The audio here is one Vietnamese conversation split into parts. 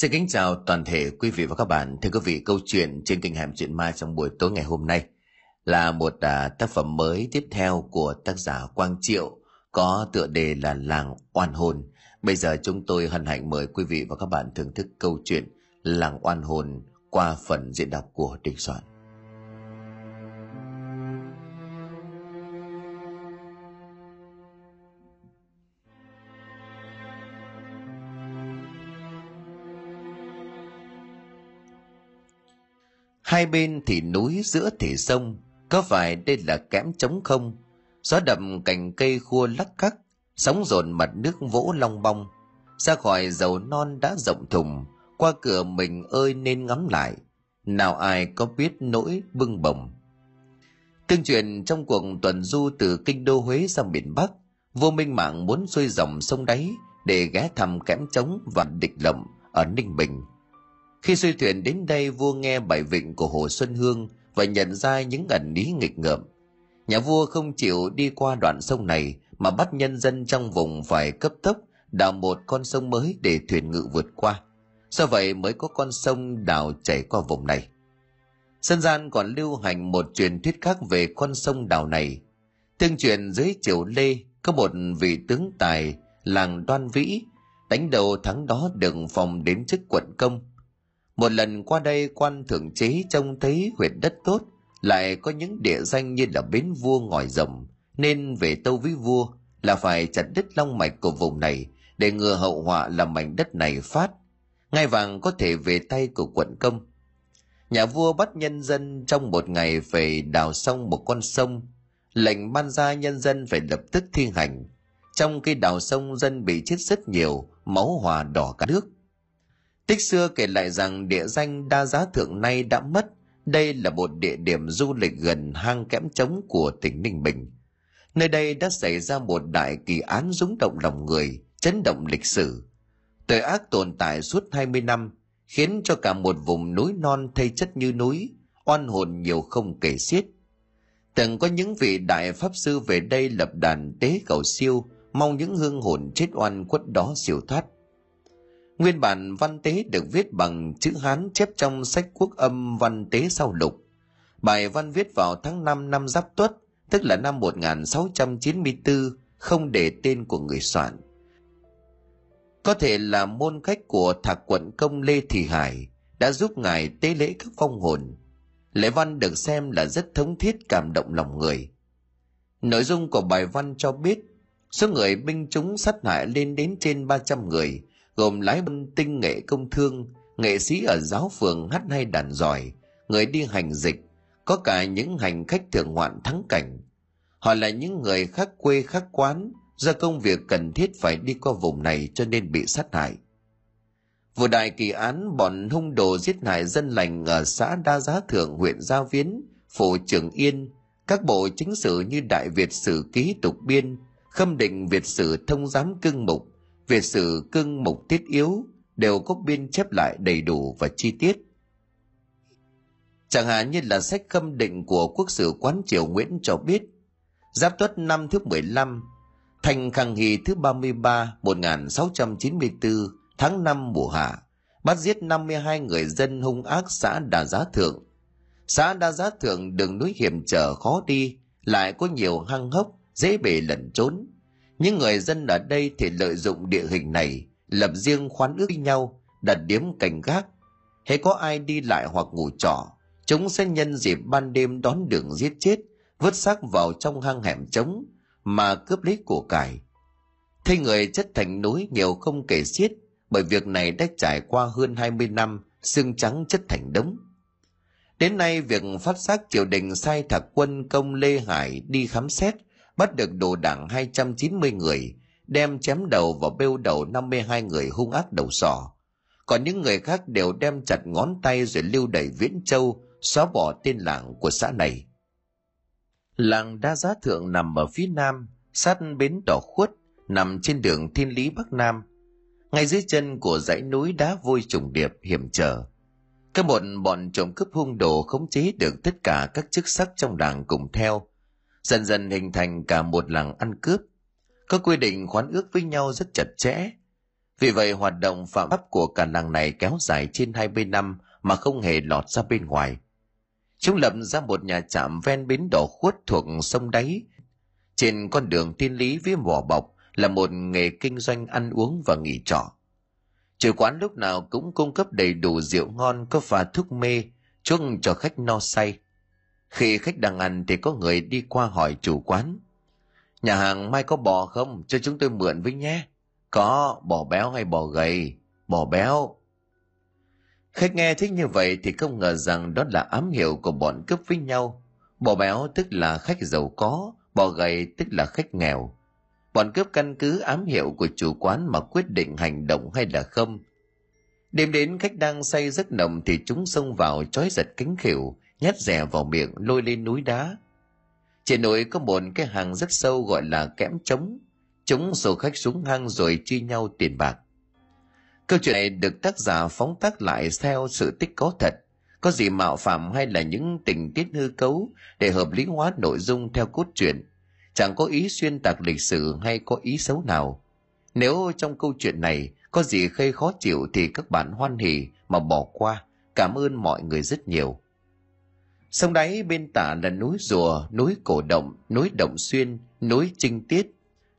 Xin kính chào toàn thể quý vị và các bạn. Thưa quý vị, câu chuyện trên kênh Hàm Chuyện Ma trong buổi tối ngày hôm nay là một à, tác phẩm mới tiếp theo của tác giả Quang Triệu có tựa đề là Làng Oan Hồn. Bây giờ chúng tôi hân hạnh mời quý vị và các bạn thưởng thức câu chuyện Làng Oan Hồn qua phần diễn đọc của Đình Soạn. Hai bên thì núi giữa thì sông, có phải đây là kẽm trống không? Gió đậm cành cây khua lắc khắc sóng dồn mặt nước vỗ long bong. Ra khỏi dầu non đã rộng thùng, qua cửa mình ơi nên ngắm lại. Nào ai có biết nỗi bưng bồng. Tương truyền trong cuộc tuần du từ kinh đô Huế sang miền Bắc, vua Minh Mạng muốn xuôi dòng sông đáy để ghé thăm kẽm trống và địch lộng ở Ninh Bình – khi xuôi thuyền đến đây, vua nghe bài vịnh của Hồ Xuân Hương và nhận ra những ẩn ý nghịch ngợm. Nhà vua không chịu đi qua đoạn sông này, mà bắt nhân dân trong vùng phải cấp tốc đào một con sông mới để thuyền ngự vượt qua. Do vậy mới có con sông đào chảy qua vùng này. Dân gian còn lưu hành một truyền thuyết khác về con sông đào này. Tương truyền dưới triều Lê có một vị tướng tài, làng Đoan Vĩ, đánh đầu thắng đó đừng phòng đến chức quận công – một lần qua đây quan thượng chế trông thấy huyệt đất tốt, lại có những địa danh như là bến vua ngòi rồng, nên về tâu với vua là phải chặt đứt long mạch của vùng này để ngừa hậu họa làm mảnh đất này phát. Ngai vàng có thể về tay của quận công. Nhà vua bắt nhân dân trong một ngày phải đào xong một con sông, lệnh ban ra nhân dân phải lập tức thi hành. Trong khi đào sông dân bị chết rất nhiều, máu hòa đỏ cả nước. Tích xưa kể lại rằng địa danh đa giá thượng nay đã mất, đây là một địa điểm du lịch gần hang kẽm trống của tỉnh Ninh Bình. Nơi đây đã xảy ra một đại kỳ án rúng động lòng người, chấn động lịch sử. Tội ác tồn tại suốt 20 năm, khiến cho cả một vùng núi non thây chất như núi, oan hồn nhiều không kể xiết. Từng có những vị đại pháp sư về đây lập đàn tế cầu siêu, mong những hương hồn chết oan khuất đó siêu thoát. Nguyên bản văn tế được viết bằng chữ Hán chép trong sách quốc âm văn tế sau lục. Bài văn viết vào tháng 5 năm Giáp Tuất, tức là năm 1694, không để tên của người soạn. Có thể là môn khách của thạc quận công Lê Thị Hải đã giúp ngài tế lễ các phong hồn. Lễ văn được xem là rất thống thiết cảm động lòng người. Nội dung của bài văn cho biết số người binh chúng sát hại lên đến trên 300 người, gồm lái bân tinh nghệ công thương, nghệ sĩ ở giáo phường hát hay đàn giỏi, người đi hành dịch, có cả những hành khách thường ngoạn thắng cảnh. Họ là những người khác quê khác quán, do công việc cần thiết phải đi qua vùng này cho nên bị sát hại. Vụ đại kỳ án bọn hung đồ giết hại dân lành ở xã Đa Giá Thượng huyện Gia Viến, phủ Trường Yên, các bộ chính sử như Đại Việt Sử Ký Tục Biên, Khâm Định Việt Sử Thông Giám Cưng Mục, Việt sử cưng mục tiết yếu đều có biên chép lại đầy đủ và chi tiết. Chẳng hạn như là sách khâm định của quốc sử quán triều Nguyễn cho biết, Giáp tuất năm thứ 15, Thành Khang Hy thứ 33 1694 tháng 5 mùa hạ, bắt giết 52 người dân hung ác xã Đà Giá Thượng. Xã Đà Giá Thượng đường núi hiểm trở khó đi, lại có nhiều hang hốc, dễ bề lẩn trốn những người dân ở đây thì lợi dụng địa hình này, lập riêng khoán ước với nhau, đặt điếm cảnh gác. Hễ có ai đi lại hoặc ngủ trọ, chúng sẽ nhân dịp ban đêm đón đường giết chết, vứt xác vào trong hang hẻm trống mà cướp lấy của cải. Thấy người chất thành núi nhiều không kể xiết, bởi việc này đã trải qua hơn 20 năm xương trắng chất thành đống. Đến nay việc phát giác triều đình sai thạc quân công lê hải đi khám xét bắt được đồ đảng 290 người, đem chém đầu và bêu đầu 52 người hung ác đầu sỏ. Còn những người khác đều đem chặt ngón tay rồi lưu đẩy Viễn Châu, xóa bỏ tên làng của xã này. Làng Đa Giá Thượng nằm ở phía nam, sát bến đỏ khuất, nằm trên đường Thiên Lý Bắc Nam. Ngay dưới chân của dãy núi đá vôi trùng điệp hiểm trở. Các một bọn trộm cướp hung đồ khống chế được tất cả các chức sắc trong làng cùng theo, dần dần hình thành cả một làng ăn cướp. các quy định khoán ước với nhau rất chặt chẽ. Vì vậy hoạt động phạm pháp của cả làng này kéo dài trên 20 năm mà không hề lọt ra bên ngoài. Chúng lập ra một nhà trạm ven bến đỏ khuất thuộc sông đáy. Trên con đường tiên lý với vỏ bọc là một nghề kinh doanh ăn uống và nghỉ trọ. Chủ quán lúc nào cũng cung cấp đầy đủ rượu ngon có pha thuốc mê, chuốc cho khách no say. Khi khách đang ăn thì có người đi qua hỏi chủ quán. Nhà hàng mai có bò không? Cho chúng tôi mượn với nhé. Có, bò béo hay bò gầy? Bò béo. Khách nghe thích như vậy thì không ngờ rằng đó là ám hiệu của bọn cướp với nhau. Bò béo tức là khách giàu có, bò gầy tức là khách nghèo. Bọn cướp căn cứ ám hiệu của chủ quán mà quyết định hành động hay là không. Đêm đến khách đang say giấc nồng thì chúng xông vào trói giật cánh khỉu, nhét rẻ vào miệng lôi lên núi đá. Trên núi có một cái hàng rất sâu gọi là kẽm trống. Chúng sổ khách xuống hang rồi chia nhau tiền bạc. Câu chuyện này được tác giả phóng tác lại theo sự tích có thật, có gì mạo phạm hay là những tình tiết hư cấu để hợp lý hóa nội dung theo cốt truyện. Chẳng có ý xuyên tạc lịch sử hay có ý xấu nào. Nếu trong câu chuyện này có gì gây khó chịu thì các bạn hoan hỉ mà bỏ qua. Cảm ơn mọi người rất nhiều. Sông đáy bên tả là núi rùa, núi cổ động, núi động xuyên, núi trinh tiết,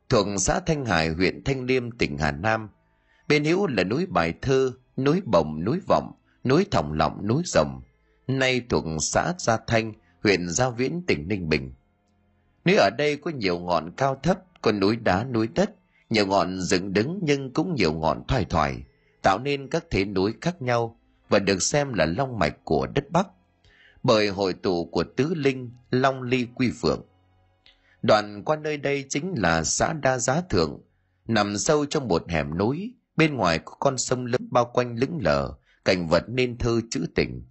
thuộc xã Thanh Hải, huyện Thanh Liêm, tỉnh Hà Nam. Bên hữu là núi Bài Thơ, núi Bồng, núi Vọng, núi Thòng Lọng, núi Rồng, nay thuộc xã Gia Thanh, huyện Gia Viễn, tỉnh Ninh Bình. Núi ở đây có nhiều ngọn cao thấp, có núi đá, núi đất, nhiều ngọn dựng đứng nhưng cũng nhiều ngọn thoải thoải, tạo nên các thế núi khác nhau và được xem là long mạch của đất Bắc bởi hội tụ của tứ linh long ly quy phượng. Đoạn qua nơi đây chính là xã đa giá thượng, nằm sâu trong một hẻm núi, bên ngoài có con sông lớn bao quanh lững lờ, cảnh vật nên thơ trữ tình.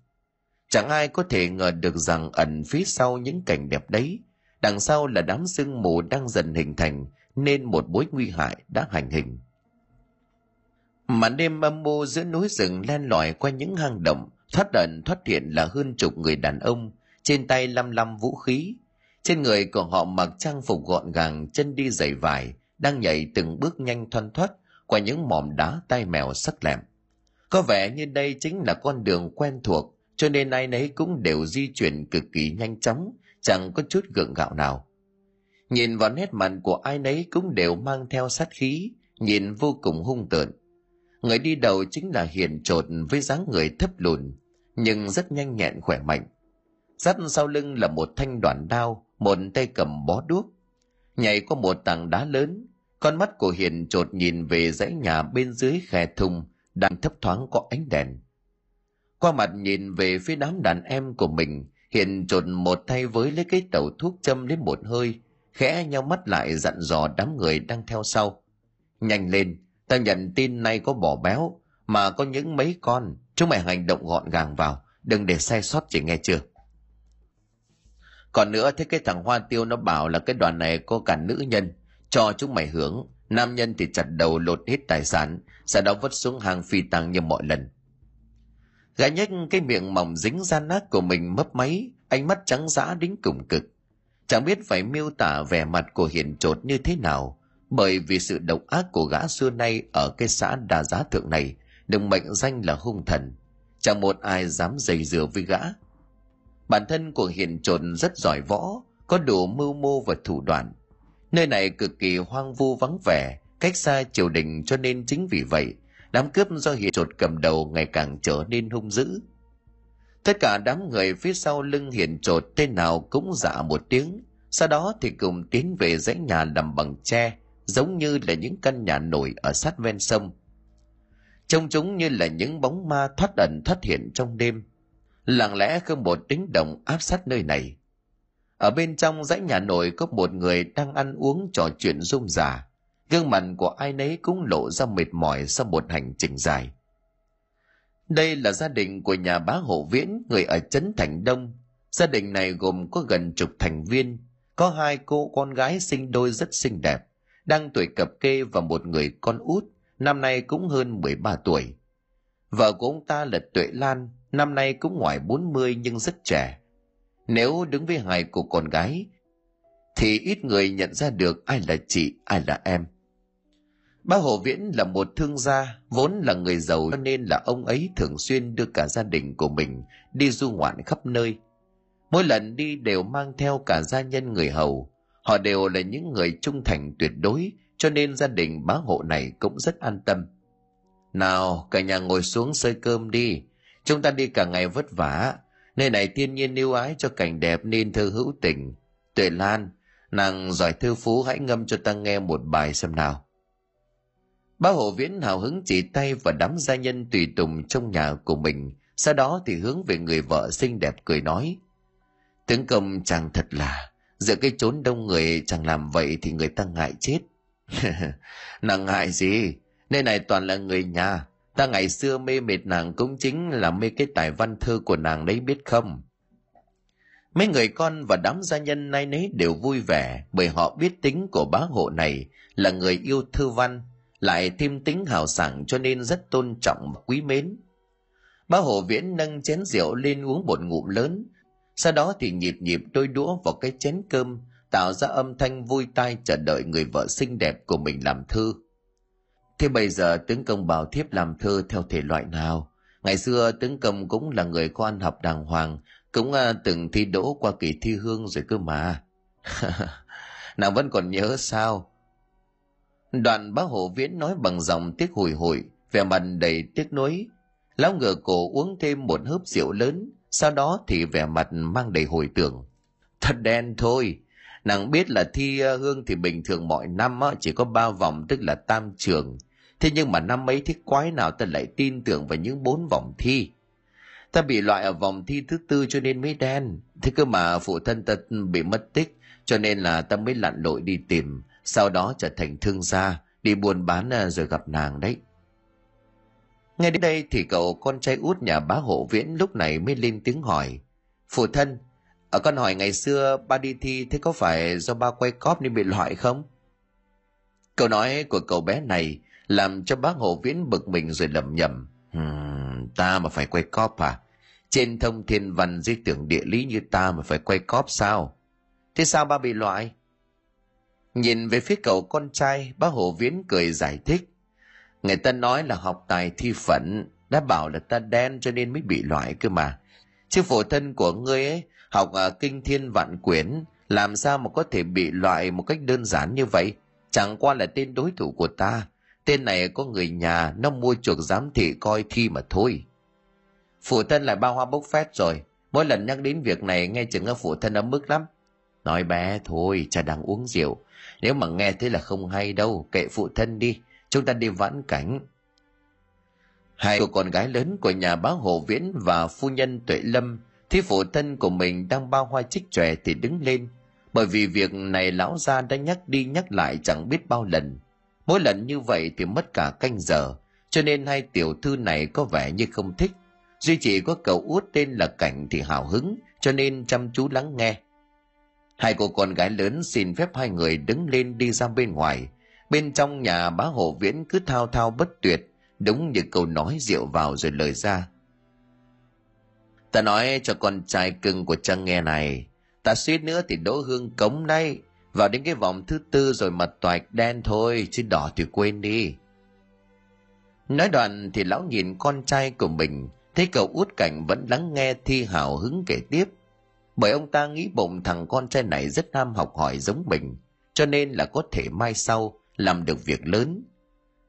Chẳng ai có thể ngờ được rằng ẩn phía sau những cảnh đẹp đấy, đằng sau là đám sương mù đang dần hình thành, nên một mối nguy hại đã hành hình. Màn đêm âm mưu giữa núi rừng len lỏi qua những hang động thoát ẩn thoát hiện là hơn chục người đàn ông, trên tay lăm lăm vũ khí. Trên người của họ mặc trang phục gọn gàng, chân đi giày vải, đang nhảy từng bước nhanh thoăn thoắt qua những mỏm đá tai mèo sắc lẹm. Có vẻ như đây chính là con đường quen thuộc, cho nên ai nấy cũng đều di chuyển cực kỳ nhanh chóng, chẳng có chút gượng gạo nào. Nhìn vào nét mặt của ai nấy cũng đều mang theo sát khí, nhìn vô cùng hung tợn người đi đầu chính là hiền trột với dáng người thấp lùn, nhưng rất nhanh nhẹn khỏe mạnh. Dắt sau lưng là một thanh đoạn đao, một tay cầm bó đuốc. Nhảy qua một tảng đá lớn, con mắt của hiền trột nhìn về dãy nhà bên dưới khe thùng đang thấp thoáng có ánh đèn. Qua mặt nhìn về phía đám đàn em của mình, hiền trột một tay với lấy cái tẩu thuốc châm lên một hơi, khẽ nhau mắt lại dặn dò đám người đang theo sau. Nhanh lên ta nhận tin nay có bỏ béo, mà có những mấy con. Chúng mày hành động gọn gàng vào, đừng để sai sót chỉ nghe chưa? Còn nữa, thế cái thằng hoa tiêu nó bảo là cái đoàn này có cả nữ nhân. Cho chúng mày hưởng, nam nhân thì chặt đầu lột hết tài sản, sau đó vứt xuống hàng phi tăng như mọi lần. Gã nhếch cái miệng mỏng dính ra nát của mình mấp máy, ánh mắt trắng dã đến cùng cực. Chẳng biết phải miêu tả vẻ mặt của hiền trột như thế nào bởi vì sự độc ác của gã xưa nay ở cái xã đà giá thượng này được mệnh danh là hung thần, chẳng một ai dám dày dừa với gã. Bản thân của hiền trồn rất giỏi võ, có đủ mưu mô và thủ đoạn. Nơi này cực kỳ hoang vu vắng vẻ, cách xa triều đình cho nên chính vì vậy, đám cướp do hiền trột cầm đầu ngày càng trở nên hung dữ. Tất cả đám người phía sau lưng hiền trột tên nào cũng dạ một tiếng, sau đó thì cùng tiến về dãy nhà làm bằng tre giống như là những căn nhà nổi ở sát ven sông. Trông chúng như là những bóng ma thoát ẩn thoát hiện trong đêm. Lặng lẽ không một tiếng động áp sát nơi này. Ở bên trong dãy nhà nổi có một người đang ăn uống trò chuyện rôm rả. Gương mặt của ai nấy cũng lộ ra mệt mỏi sau một hành trình dài. Đây là gia đình của nhà bá hộ viễn, người ở trấn thành đông. Gia đình này gồm có gần chục thành viên, có hai cô con gái sinh đôi rất xinh đẹp đang tuổi cập kê và một người con út, năm nay cũng hơn 13 tuổi. Vợ của ông ta là Tuệ Lan, năm nay cũng ngoài 40 nhưng rất trẻ. Nếu đứng với hài của con gái, thì ít người nhận ra được ai là chị, ai là em. Bác Hồ Viễn là một thương gia, vốn là người giàu cho nên là ông ấy thường xuyên đưa cả gia đình của mình đi du ngoạn khắp nơi. Mỗi lần đi đều mang theo cả gia nhân người hầu. Họ đều là những người trung thành tuyệt đối, cho nên gia đình bá hộ này cũng rất an tâm. Nào, cả nhà ngồi xuống sơi cơm đi. Chúng ta đi cả ngày vất vả. Nơi này thiên nhiên yêu ái cho cảnh đẹp nên thơ hữu tình. Tuệ Lan, nàng giỏi thư phú hãy ngâm cho ta nghe một bài xem nào. Bá hộ viễn hào hứng chỉ tay và đám gia nhân tùy tùng trong nhà của mình, sau đó thì hướng về người vợ xinh đẹp cười nói. Tướng công chàng thật là, giữa cái chốn đông người chẳng làm vậy thì người ta ngại chết. nàng ngại gì, nơi này toàn là người nhà, ta ngày xưa mê mệt nàng cũng chính là mê cái tài văn thơ của nàng đấy biết không. Mấy người con và đám gia nhân nay nấy đều vui vẻ bởi họ biết tính của bá hộ này là người yêu thư văn, lại thêm tính hào sảng cho nên rất tôn trọng và quý mến. Bá hộ viễn nâng chén rượu lên uống một ngụm lớn, sau đó thì nhịp nhịp đôi đũa vào cái chén cơm, tạo ra âm thanh vui tai chờ đợi người vợ xinh đẹp của mình làm thư. Thế bây giờ tướng công bảo thiếp làm thơ theo thể loại nào? Ngày xưa tướng công cũng là người có ăn học đàng hoàng, cũng uh, từng thi đỗ qua kỳ thi hương rồi cơ mà. Nàng vẫn còn nhớ sao? Đoạn bá hộ viễn nói bằng giọng tiếc hồi hồi, vẻ mặt đầy tiếc nuối. Lão ngựa cổ uống thêm một hớp rượu lớn, sau đó thì vẻ mặt mang đầy hồi tưởng. Thật đen thôi, nàng biết là thi ờ, hương thì bình thường mọi năm ờ, chỉ có ba vòng tức là tam trường. Thế nhưng mà năm ấy thích quái nào ta lại tin tưởng vào những bốn vòng thi. Ta bị loại ở vòng thi thứ tư cho nên mới đen. Thế cơ mà phụ thân ta bị mất tích cho nên là ta mới lặn lội đi tìm. Sau đó trở thành thương gia, đi buôn bán ờ, rồi gặp nàng đấy. Ngay đến đây thì cậu con trai út nhà bá hộ viễn lúc này mới lên tiếng hỏi. Phụ thân, ở con hỏi ngày xưa ba đi thi thế có phải do ba quay cóp nên bị loại không? Câu nói của cậu bé này làm cho bác hộ viễn bực mình rồi lầm nhầm. Hmm, ta mà phải quay cóp à? Trên thông thiên văn di tưởng địa lý như ta mà phải quay cóp sao? Thế sao ba bị loại? Nhìn về phía cậu con trai, bác hộ viễn cười giải thích. Người ta nói là học tài thi phận, đã bảo là ta đen cho nên mới bị loại cơ mà. Chứ phổ thân của ngươi ấy, học ở kinh thiên vạn quyển, làm sao mà có thể bị loại một cách đơn giản như vậy? Chẳng qua là tên đối thủ của ta. Tên này có người nhà, nó mua chuộc giám thị coi thi mà thôi. Phụ thân lại bao hoa bốc phét rồi. Mỗi lần nhắc đến việc này nghe chừng phụ thân ấm mức lắm. Nói bé thôi, cha đang uống rượu. Nếu mà nghe thế là không hay đâu, kệ phụ thân đi chúng ta đi vãn cảnh. Hai cô con gái lớn của nhà bá hộ viễn và phu nhân tuệ lâm thì phụ thân của mình đang bao hoa chích chòe thì đứng lên. Bởi vì việc này lão gia đã nhắc đi nhắc lại chẳng biết bao lần. Mỗi lần như vậy thì mất cả canh giờ cho nên hai tiểu thư này có vẻ như không thích. Duy chỉ có cậu út tên là cảnh thì hào hứng cho nên chăm chú lắng nghe. Hai cô con gái lớn xin phép hai người đứng lên đi ra bên ngoài Bên trong nhà bá hộ viễn cứ thao thao bất tuyệt, đúng như câu nói rượu vào rồi lời ra. Ta nói cho con trai cưng của Trăng nghe này, ta suýt nữa thì đỗ hương cống đây, vào đến cái vòng thứ tư rồi mặt toạch đen thôi, chứ đỏ thì quên đi. Nói đoạn thì lão nhìn con trai của mình, thấy cậu út cảnh vẫn lắng nghe thi hào hứng kể tiếp. Bởi ông ta nghĩ bụng thằng con trai này rất ham học hỏi giống mình, cho nên là có thể mai sau làm được việc lớn.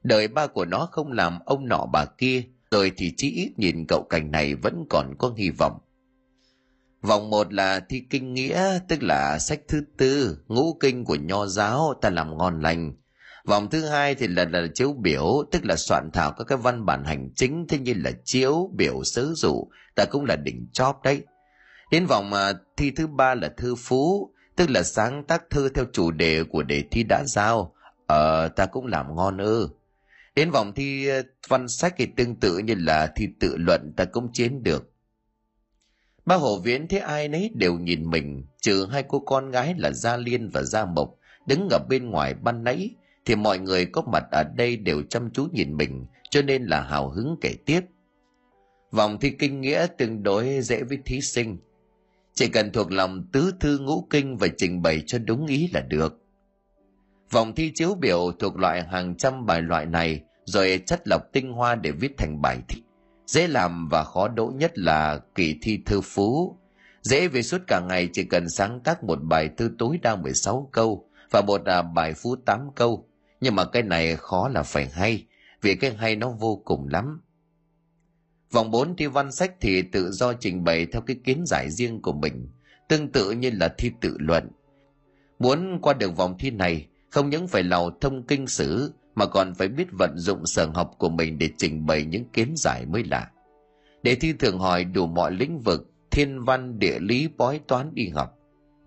Đời ba của nó không làm ông nọ bà kia, rồi thì chỉ ít nhìn cậu cảnh này vẫn còn có hy vọng. Vòng một là thi kinh nghĩa, tức là sách thứ tư, ngũ kinh của nho giáo ta làm ngon lành. Vòng thứ hai thì là, là chiếu biểu, tức là soạn thảo các cái văn bản hành chính, thế như là chiếu, biểu, sớ dụ, ta cũng là đỉnh chóp đấy. Đến vòng à, thi thứ ba là thư phú, tức là sáng tác thơ theo chủ đề của đề thi đã giao, Ờ, ta cũng làm ngon ư. Đến vòng thi ờ, văn sách thì tương tự như là thi tự luận ta cũng chiến được. Ba hồ viễn thấy ai nấy đều nhìn mình, trừ hai cô con gái là Gia Liên và Gia Mộc, đứng ở bên ngoài ban nãy, thì mọi người có mặt ở đây đều chăm chú nhìn mình, cho nên là hào hứng kể tiếp. Vòng thi kinh nghĩa tương đối dễ với thí sinh. Chỉ cần thuộc lòng tứ thư ngũ kinh và trình bày cho đúng ý là được Vòng thi chiếu biểu thuộc loại hàng trăm bài loại này rồi chất lọc tinh hoa để viết thành bài thi. Dễ làm và khó đỗ nhất là kỳ thi thư phú. Dễ vì suốt cả ngày chỉ cần sáng tác một bài thư tối đa 16 câu và một là bài phú 8 câu. Nhưng mà cái này khó là phải hay, vì cái hay nó vô cùng lắm. Vòng 4 thi văn sách thì tự do trình bày theo cái kiến giải riêng của mình, tương tự như là thi tự luận. Muốn qua được vòng thi này, không những phải lào thông kinh sử mà còn phải biết vận dụng sở học của mình để trình bày những kiến giải mới lạ. Để thi thường hỏi đủ mọi lĩnh vực, thiên văn, địa lý, bói toán, y học.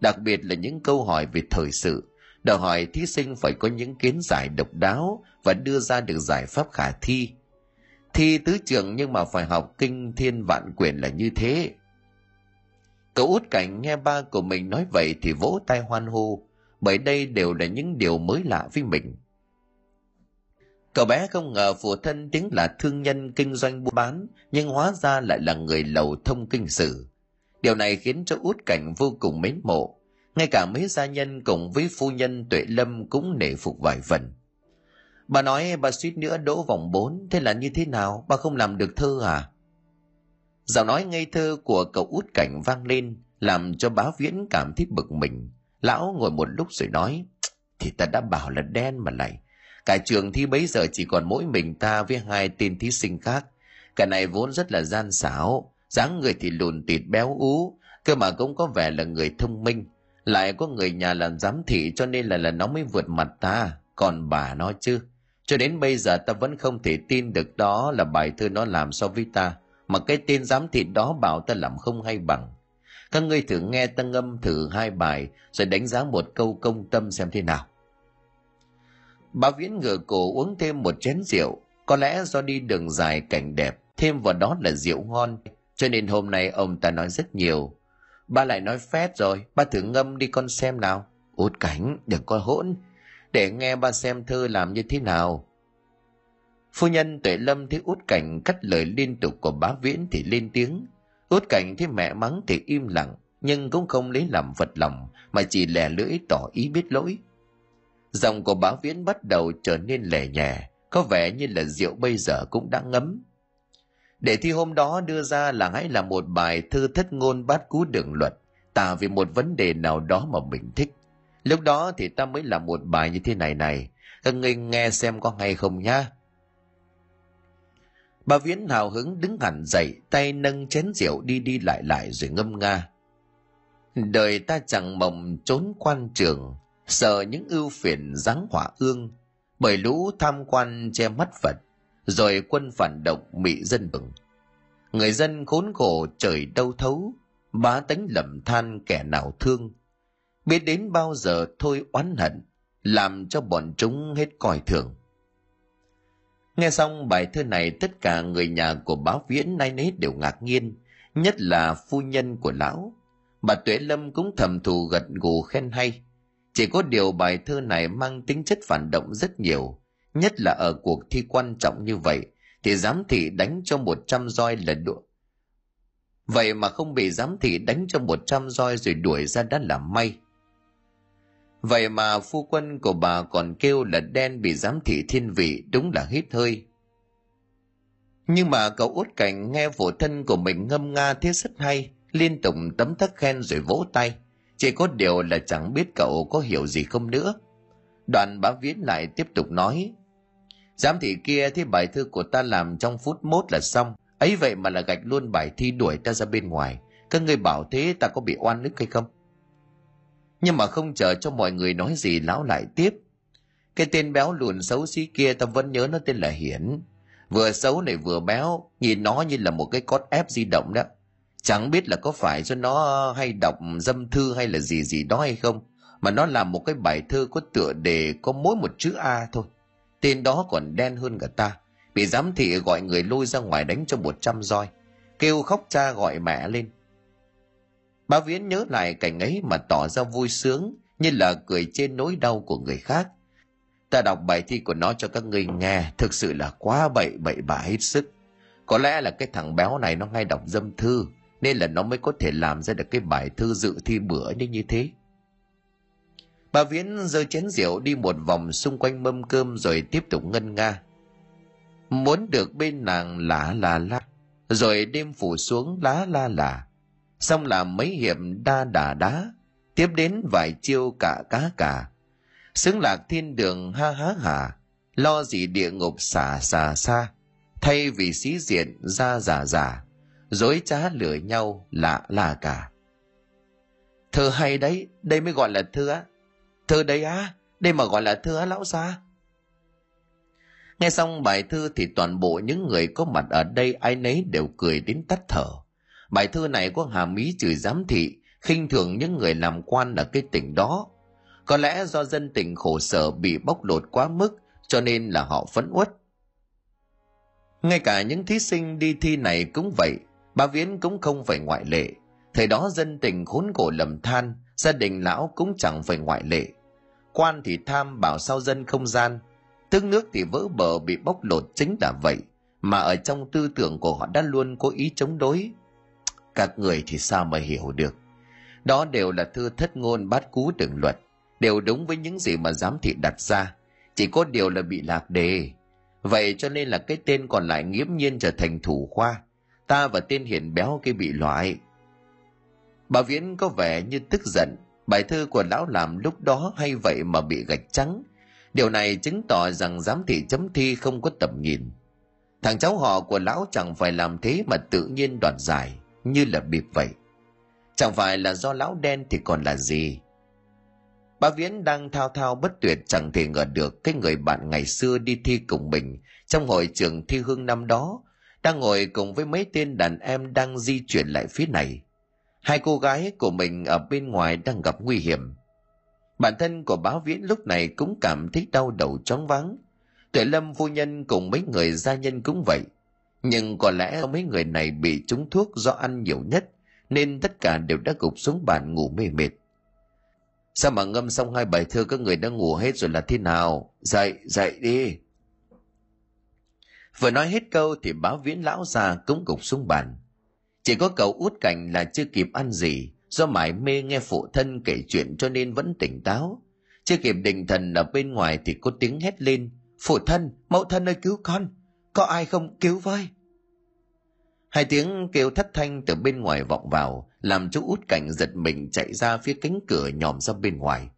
Đặc biệt là những câu hỏi về thời sự, đòi hỏi thí sinh phải có những kiến giải độc đáo và đưa ra được giải pháp khả thi. Thi tứ trường nhưng mà phải học kinh thiên vạn quyền là như thế. Cậu út cảnh nghe ba của mình nói vậy thì vỗ tay hoan hô, bởi đây đều là những điều mới lạ với mình. Cậu bé không ngờ phụ thân tiếng là thương nhân kinh doanh buôn bán, nhưng hóa ra lại là người lầu thông kinh sử. Điều này khiến cho út cảnh vô cùng mến mộ. Ngay cả mấy gia nhân cùng với phu nhân Tuệ Lâm cũng nể phục vài phần. Bà nói bà suýt nữa đỗ vòng bốn, thế là như thế nào? Bà không làm được thơ à? Giọng nói ngây thơ của cậu út cảnh vang lên, làm cho bá viễn cảm thấy bực mình. Lão ngồi một lúc rồi nói, thì ta đã bảo là đen mà lại. Cả trường thi bấy giờ chỉ còn mỗi mình ta với hai tên thí sinh khác. Cả này vốn rất là gian xảo, dáng người thì lùn tịt béo ú, cơ mà cũng có vẻ là người thông minh. Lại có người nhà làm giám thị cho nên là là nó mới vượt mặt ta, còn bà nó chứ. Cho đến bây giờ ta vẫn không thể tin được đó là bài thơ nó làm so với ta, mà cái tên giám thị đó bảo ta làm không hay bằng. Các ngươi thử nghe tăng ngâm thử hai bài rồi đánh giá một câu công tâm xem thế nào. Bà Viễn ngửa cổ uống thêm một chén rượu, có lẽ do đi đường dài cảnh đẹp, thêm vào đó là rượu ngon, cho nên hôm nay ông ta nói rất nhiều. Ba lại nói phét rồi, ba thử ngâm đi con xem nào. Út cảnh, đừng có hỗn, để nghe ba xem thơ làm như thế nào. Phu nhân tuệ lâm thấy út cảnh cắt lời liên tục của bá viễn thì lên tiếng. Út cảnh thấy mẹ mắng thì im lặng, nhưng cũng không lấy làm vật lòng, mà chỉ lẻ lưỡi tỏ ý biết lỗi. dòng của bá viễn bắt đầu trở nên lẻ nhẹ, có vẻ như là rượu bây giờ cũng đã ngấm. Để thi hôm đó đưa ra là hãy là một bài thư thất ngôn bát cú đường luật, tả về một vấn đề nào đó mà mình thích. Lúc đó thì ta mới làm một bài như thế này này, các ngươi nghe xem có hay không nhá. Bà Viễn hào hứng đứng hẳn dậy, tay nâng chén rượu đi đi lại lại rồi ngâm nga. Đời ta chẳng mộng trốn quan trường, sợ những ưu phiền giáng hỏa ương, bởi lũ tham quan che mắt Phật, rồi quân phản động mị dân bừng. Người dân khốn khổ trời đâu thấu, bá tánh lầm than kẻ nào thương. Biết đến bao giờ thôi oán hận, làm cho bọn chúng hết coi thường. Nghe xong bài thơ này tất cả người nhà của báo viễn nay nấy đều ngạc nhiên, nhất là phu nhân của lão. Bà Tuệ Lâm cũng thầm thù gật gù khen hay. Chỉ có điều bài thơ này mang tính chất phản động rất nhiều, nhất là ở cuộc thi quan trọng như vậy, thì giám thị đánh cho một trăm roi là đuổi. Vậy mà không bị giám thị đánh cho một trăm roi rồi đuổi ra đã là may. Vậy mà phu quân của bà còn kêu là đen bị giám thị thiên vị đúng là hít hơi. Nhưng mà cậu út cảnh nghe phụ thân của mình ngâm nga thế rất hay, liên tục tấm thắc khen rồi vỗ tay. Chỉ có điều là chẳng biết cậu có hiểu gì không nữa. Đoàn bá viễn lại tiếp tục nói. Giám thị kia thấy bài thư của ta làm trong phút mốt là xong. ấy vậy mà là gạch luôn bài thi đuổi ta ra bên ngoài. Các người bảo thế ta có bị oan ức hay không? Nhưng mà không chờ cho mọi người nói gì lão lại tiếp. Cái tên béo lùn xấu xí kia ta vẫn nhớ nó tên là Hiển. Vừa xấu này vừa béo, nhìn nó như là một cái cốt ép di động đó. Chẳng biết là có phải cho nó hay đọc dâm thư hay là gì gì đó hay không, mà nó làm một cái bài thơ có tựa đề có mỗi một chữ A thôi. Tên đó còn đen hơn cả ta, bị giám thị gọi người lôi ra ngoài đánh cho một trăm roi, kêu khóc cha gọi mẹ lên. Bà Viễn nhớ lại cảnh ấy mà tỏ ra vui sướng, như là cười trên nỗi đau của người khác. Ta đọc bài thi của nó cho các ngươi nghe, thực sự là quá bậy bậy bạ hết sức. Có lẽ là cái thằng béo này nó hay đọc dâm thư, nên là nó mới có thể làm ra được cái bài thư dự thi bữa như như thế. bà viễn giơ chén rượu đi một vòng xung quanh mâm cơm rồi tiếp tục ngân nga muốn được bên nàng lá là la rồi đêm phủ xuống lá la là xong làm mấy hiệp đa đà đá, tiếp đến vài chiêu cả cá cả. Xứng lạc thiên đường ha há hà, lo gì địa ngục xả xà xa. Thay vì sĩ diện ra giả giả, dối trá lừa nhau lạ là cả. Thơ hay đấy, đây mới gọi là thơ á thơ đấy á, đây mà gọi là thơ á, lão gia. Nghe xong bài thư thì toàn bộ những người có mặt ở đây ai nấy đều cười đến tắt thở bài thơ này có hàm ý chửi giám thị, khinh thường những người làm quan ở cái tỉnh đó. Có lẽ do dân tỉnh khổ sở bị bóc lột quá mức, cho nên là họ phẫn uất. Ngay cả những thí sinh đi thi này cũng vậy, bà viễn cũng không phải ngoại lệ. Thời đó dân tình khốn khổ lầm than, gia đình lão cũng chẳng phải ngoại lệ. Quan thì tham, bảo sao dân không gian. Tức nước thì vỡ bờ bị bóc lột chính là vậy, mà ở trong tư tưởng của họ đã luôn có ý chống đối các người thì sao mà hiểu được? Đó đều là thư thất ngôn bát cú đường luật, đều đúng với những gì mà giám thị đặt ra, chỉ có điều là bị lạc đề. Vậy cho nên là cái tên còn lại nghiễm nhiên trở thành thủ khoa, ta và tên hiền béo kia bị loại. Bà viễn có vẻ như tức giận, bài thơ của lão làm lúc đó hay vậy mà bị gạch trắng. Điều này chứng tỏ rằng giám thị chấm thi không có tầm nhìn. Thằng cháu họ của lão chẳng phải làm thế mà tự nhiên đoạt giải như là bịp vậy. Chẳng phải là do lão đen thì còn là gì? Bà viễn đang thao thao bất tuyệt chẳng thể ngờ được cái người bạn ngày xưa đi thi cùng mình trong hội trường thi hương năm đó, đang ngồi cùng với mấy tên đàn em đang di chuyển lại phía này. Hai cô gái của mình ở bên ngoài đang gặp nguy hiểm. Bản thân của báo viễn lúc này cũng cảm thấy đau đầu chóng vắng tuệ lâm phu nhân cùng mấy người gia nhân cũng vậy nhưng có lẽ mấy người này bị trúng thuốc do ăn nhiều nhất, nên tất cả đều đã gục xuống bàn ngủ mê mệt. Sao mà ngâm xong hai bài thơ các người đã ngủ hết rồi là thế nào? Dậy dậy đi. Vừa nói hết câu thì báo viễn lão già cũng gục xuống bàn. Chỉ có cậu út cảnh là chưa kịp ăn gì, do mải mê nghe phụ thân kể chuyện cho nên vẫn tỉnh táo. Chưa kịp định thần ở bên ngoài thì có tiếng hét lên, phụ thân, mẫu thân ơi cứu con! Có ai không? Cứu với. Hai tiếng kêu thất thanh từ bên ngoài vọng vào, làm chú út cảnh giật mình chạy ra phía cánh cửa nhòm ra bên ngoài.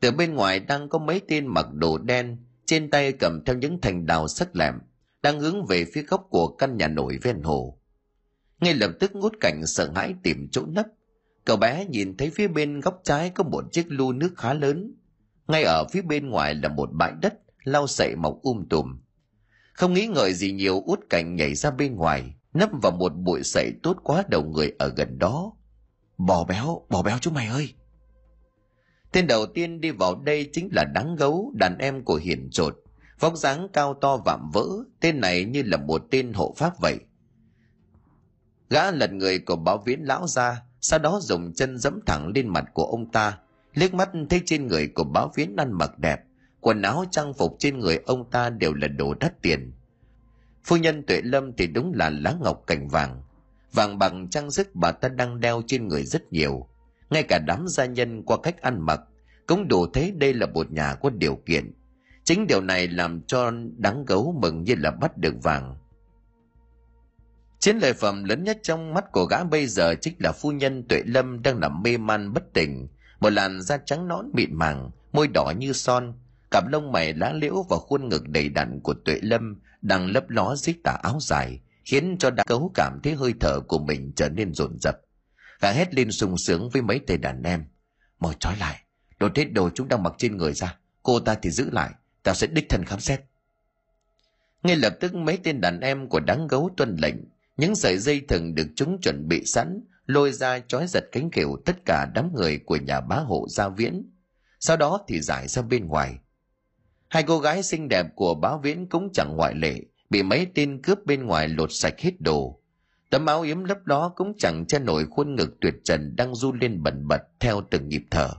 Từ bên ngoài đang có mấy tên mặc đồ đen, trên tay cầm theo những thành đào sắc lẹm, đang hướng về phía góc của căn nhà nổi ven hồ. Ngay lập tức ngút cảnh sợ hãi tìm chỗ nấp. Cậu bé nhìn thấy phía bên góc trái có một chiếc lu nước khá lớn. Ngay ở phía bên ngoài là một bãi đất, lau sậy mọc um tùm không nghĩ ngợi gì nhiều, út cảnh nhảy ra bên ngoài, nấp vào một bụi sậy tốt quá đầu người ở gần đó. Bò béo bò béo chú mày ơi! Tên đầu tiên đi vào đây chính là đáng gấu, đàn em của hiền trột. Vóc dáng cao to vạm vỡ, tên này như là một tên hộ pháp vậy. Gã lật người của báo viễn lão ra, sau đó dùng chân dẫm thẳng lên mặt của ông ta. Liếc mắt thấy trên người của báo viễn ăn mặc đẹp quần áo trang phục trên người ông ta đều là đồ đắt tiền. Phu nhân tuệ lâm thì đúng là lá ngọc cành vàng. Vàng bằng trang sức bà ta đang đeo trên người rất nhiều. Ngay cả đám gia nhân qua cách ăn mặc cũng đủ thấy đây là một nhà có điều kiện. Chính điều này làm cho đáng gấu mừng như là bắt được vàng. Chiến lợi phẩm lớn nhất trong mắt của gã bây giờ chính là phu nhân tuệ lâm đang nằm mê man bất tỉnh. Một làn da trắng nõn mịn màng, môi đỏ như son cặp lông mày lá liễu và khuôn ngực đầy đặn của tuệ lâm đang lấp ló dưới tà áo dài, khiến cho đa cấu cảm thấy hơi thở của mình trở nên rồn rập gã hét lên sung sướng với mấy tên đàn em. Mau trói lại đột hết đồ chúng đang mặc trên người ra, cô ta thì giữ lại, tao sẽ đích thân khám xét. Ngay lập tức mấy tên đàn em của đáng gấu tuân lệnh, những sợi dây thừng được chúng chuẩn bị sẵn, lôi ra trói giật cánh kiểu tất cả đám người của nhà bá hộ gia viễn. Sau đó thì giải ra bên ngoài hai cô gái xinh đẹp của báo viễn cũng chẳng ngoại lệ bị mấy tên cướp bên ngoài lột sạch hết đồ. Tấm áo yếm lấp đó cũng chẳng che nổi khuôn ngực tuyệt trần đang run lên bẩn bật theo từng nhịp thở.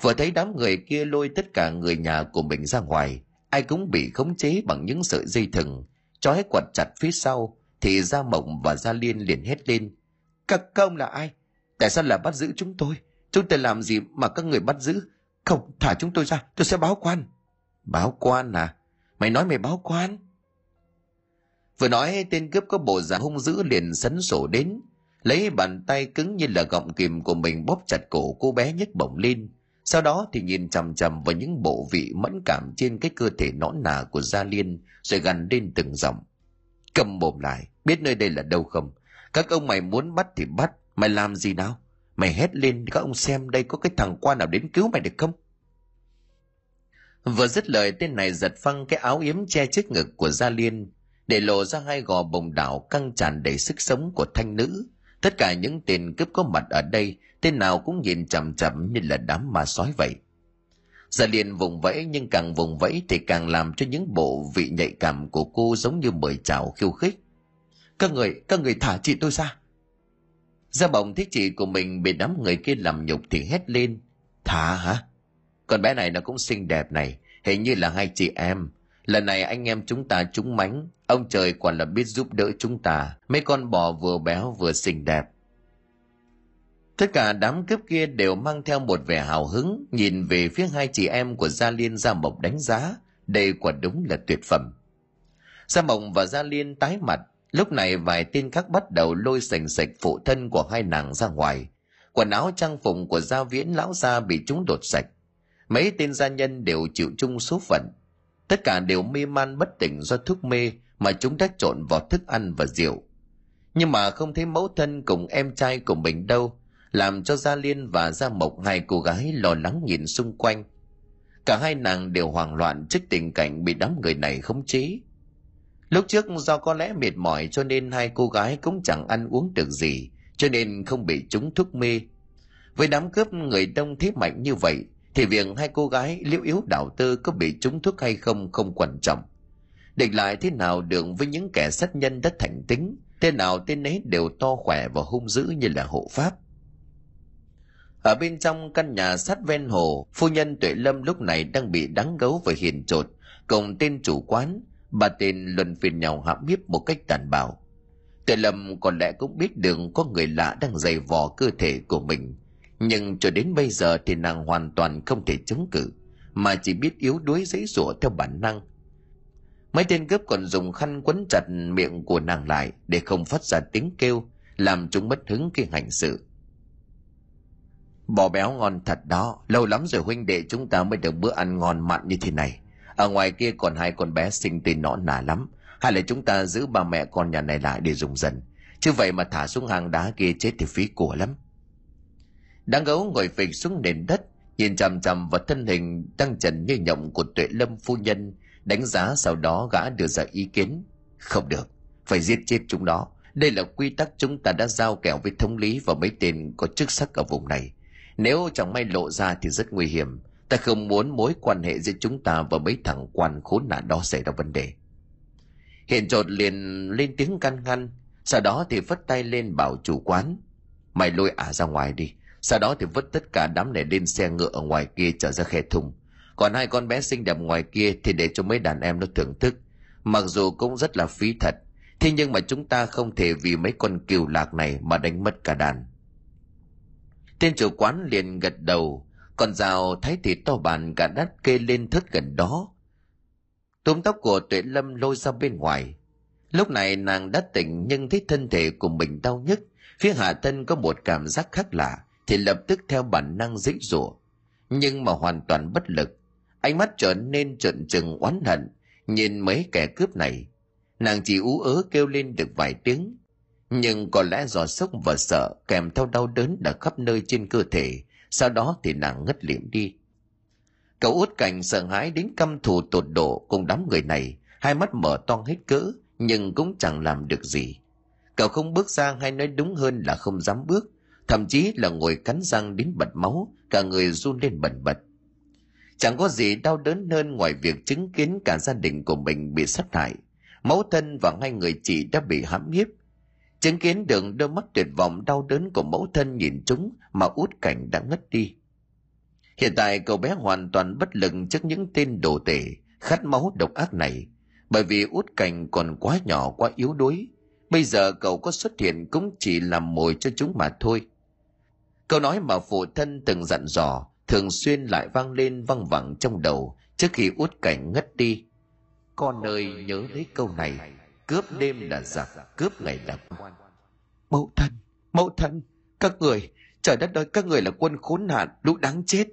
Vừa thấy đám người kia lôi tất cả người nhà của mình ra ngoài ai cũng bị khống chế bằng những sợi dây thừng. Trói quật chặt phía sau thì gia mộng và gia liên liền hét lên. Các công là ai? Tại sao lại bắt giữ chúng tôi? Chúng tôi làm gì mà các người bắt giữ? Không, thả chúng tôi ra, tôi sẽ báo quan. Báo quan à? Mày nói mày báo quan? Vừa nói tên cướp có bộ dạng hung dữ liền sấn sổ đến, lấy bàn tay cứng như là gọng kìm của mình bóp chặt cổ cô bé nhất bổng lên. Sau đó thì nhìn chằm chằm vào những bộ vị mẫn cảm trên cái cơ thể nõn nà của Gia Liên rồi gằn lên từng giọng. Cầm mồm lại, biết nơi đây là đâu không? Các ông mày muốn bắt thì bắt, mày làm gì nào? Mày hét lên các ông xem đây có cái thằng quan nào đến cứu mày được không? Vừa dứt lời tên này giật phăng cái áo yếm che trước ngực của Gia Liên để lộ ra hai gò bồng đảo căng tràn đầy sức sống của thanh nữ. Tất cả những tên cướp có mặt ở đây, tên nào cũng nhìn chằm chằm như là đám ma sói vậy. Gia Liên vùng vẫy nhưng càng vùng vẫy thì càng làm cho những bộ vị nhạy cảm của cô giống như mời chào khiêu khích. Các người, các người thả chị tôi ra. Gia bồng thấy chị của mình bị đám người kia làm nhục thì hét lên. Thả hả? Con bé này nó cũng xinh đẹp này, hình như là hai chị em. Lần này anh em chúng ta trúng mánh, ông trời quả là biết giúp đỡ chúng ta. Mấy con bò vừa béo vừa xinh đẹp. Tất cả đám cướp kia đều mang theo một vẻ hào hứng, nhìn về phía hai chị em của Gia Liên Gia Mộc đánh giá. Đây quả đúng là tuyệt phẩm. Gia Mộc và Gia Liên tái mặt, lúc này vài tên khác bắt đầu lôi sành sạch phụ thân của hai nàng ra ngoài. Quần áo trang phục của Gia Viễn lão gia bị chúng đột sạch. Mấy tên gia nhân đều chịu chung số phận. Tất cả đều mê man bất tỉnh do thuốc mê mà chúng đã trộn vào thức ăn và rượu. Nhưng mà không thấy mẫu thân cùng em trai của mình đâu, làm cho Gia Liên và Gia Mộc hai cô gái lo lắng nhìn xung quanh. Cả hai nàng đều hoảng loạn trước tình cảnh bị đám người này khống chế. Lúc trước do có lẽ mệt mỏi cho nên hai cô gái cũng chẳng ăn uống được gì, cho nên không bị chúng thuốc mê. Với đám cướp người đông thế mạnh như vậy, thì việc hai cô gái liễu yếu đảo tư có bị trúng thuốc hay không không quan trọng. Địch lại thế nào đường với những kẻ sát nhân đất thành tính, tên nào tên ấy đều to khỏe và hung dữ như là hộ pháp. Ở bên trong căn nhà sát ven hồ, phu nhân Tuệ Lâm lúc này đang bị đắng gấu và hiền trột, cùng tên chủ quán, bà tên luân phiền nhau hãm hiếp một cách tàn bạo. Tuệ Lâm có lẽ cũng biết đường có người lạ đang dày vò cơ thể của mình, nhưng cho đến bây giờ thì nàng hoàn toàn không thể chống cự, mà chỉ biết yếu đuối giấy rủa theo bản năng. Mấy tên cướp còn dùng khăn quấn chặt miệng của nàng lại để không phát ra tiếng kêu, làm chúng mất hứng khi hành sự. Bò béo ngon thật đó, lâu lắm rồi huynh đệ chúng ta mới được bữa ăn ngon mặn như thế này. Ở ngoài kia còn hai con bé sinh tên nọ nà lắm, hay là chúng ta giữ ba mẹ con nhà này lại để dùng dần. Chứ vậy mà thả xuống hàng đá kia chết thì phí của lắm. Đáng gấu ngồi phịch xuống nền đất, nhìn chằm chằm vào thân hình tăng trần như nhộng của tuệ lâm phu nhân, đánh giá sau đó gã đưa ra ý kiến. Không được, phải giết chết chúng đó. Đây là quy tắc chúng ta đã giao kèo với thống lý và mấy tên có chức sắc ở vùng này. Nếu chẳng may lộ ra thì rất nguy hiểm. Ta không muốn mối quan hệ giữa chúng ta và mấy thằng quan khốn nạn đó xảy ra vấn đề. Hiện trột liền lên tiếng can ngăn, sau đó thì phất tay lên bảo chủ quán. Mày lôi ả ra ngoài đi, sau đó thì vứt tất cả đám này lên xe ngựa ở ngoài kia trở ra khe thùng. Còn hai con bé xinh đẹp ngoài kia thì để cho mấy đàn em nó thưởng thức. Mặc dù cũng rất là phí thật, thế nhưng mà chúng ta không thể vì mấy con kiều lạc này mà đánh mất cả đàn. Tên chủ quán liền gật đầu, còn rào thấy thịt to bàn cả đắt kê lên thớt gần đó. Túm tóc của tuệ lâm lôi ra bên ngoài. Lúc này nàng đã tỉnh nhưng thấy thân thể của mình đau nhức, phía hạ thân có một cảm giác khác lạ, thì lập tức theo bản năng dãy rủa. Nhưng mà hoàn toàn bất lực, ánh mắt trở nên trợn trừng oán hận, nhìn mấy kẻ cướp này. Nàng chỉ ú ớ kêu lên được vài tiếng, nhưng có lẽ do sốc và sợ kèm theo đau đớn đã khắp nơi trên cơ thể, sau đó thì nàng ngất liệm đi. Cậu út cảnh sợ hãi đến căm thù tột độ cùng đám người này, hai mắt mở toang hết cỡ, nhưng cũng chẳng làm được gì. Cậu không bước ra hay nói đúng hơn là không dám bước thậm chí là ngồi cắn răng đến bật máu, cả người run lên bần bật. Chẳng có gì đau đớn hơn ngoài việc chứng kiến cả gia đình của mình bị sát hại. Mẫu thân và hai người chị đã bị hãm hiếp. Chứng kiến được đôi mắt tuyệt vọng đau đớn của mẫu thân nhìn chúng mà út cảnh đã ngất đi. Hiện tại cậu bé hoàn toàn bất lực trước những tên đồ tể, khát máu độc ác này. Bởi vì út cảnh còn quá nhỏ, quá yếu đuối. Bây giờ cậu có xuất hiện cũng chỉ làm mồi cho chúng mà thôi. Câu nói mà phụ thân từng dặn dò thường xuyên lại vang lên văng vẳng trong đầu trước khi út cảnh ngất đi. Con ơi nhớ lấy câu này. cướp đêm là giặc cướp ngày là quan. Mẫu thân mẫu thân các người trời đất ơi các người là quân khốn nạn lũ đáng chết.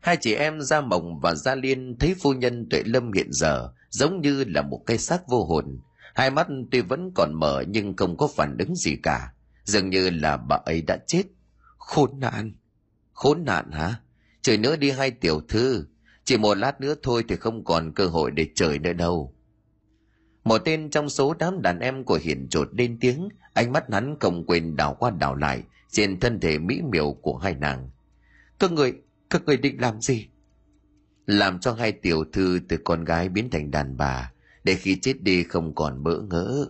Hai chị em gia mộng và gia liên thấy phu nhân tuệ lâm hiện giờ giống như là một cây xác vô hồn. Hai mắt tuy vẫn còn mở nhưng không có phản ứng gì cả dường như là bà ấy đã chết. Khốn nạn. Khốn nạn hả? Trời nữa đi hai tiểu thư. Chỉ một lát nữa thôi thì không còn cơ hội để trời nữa đâu. Một tên trong số đám đàn em của hiển trột lên tiếng. Ánh mắt hắn không quên đảo qua đảo lại trên thân thể mỹ miều của hai nàng. Các người các người định làm gì? Làm cho hai tiểu thư từ con gái biến thành đàn bà. Để khi chết đi không còn bỡ ngỡ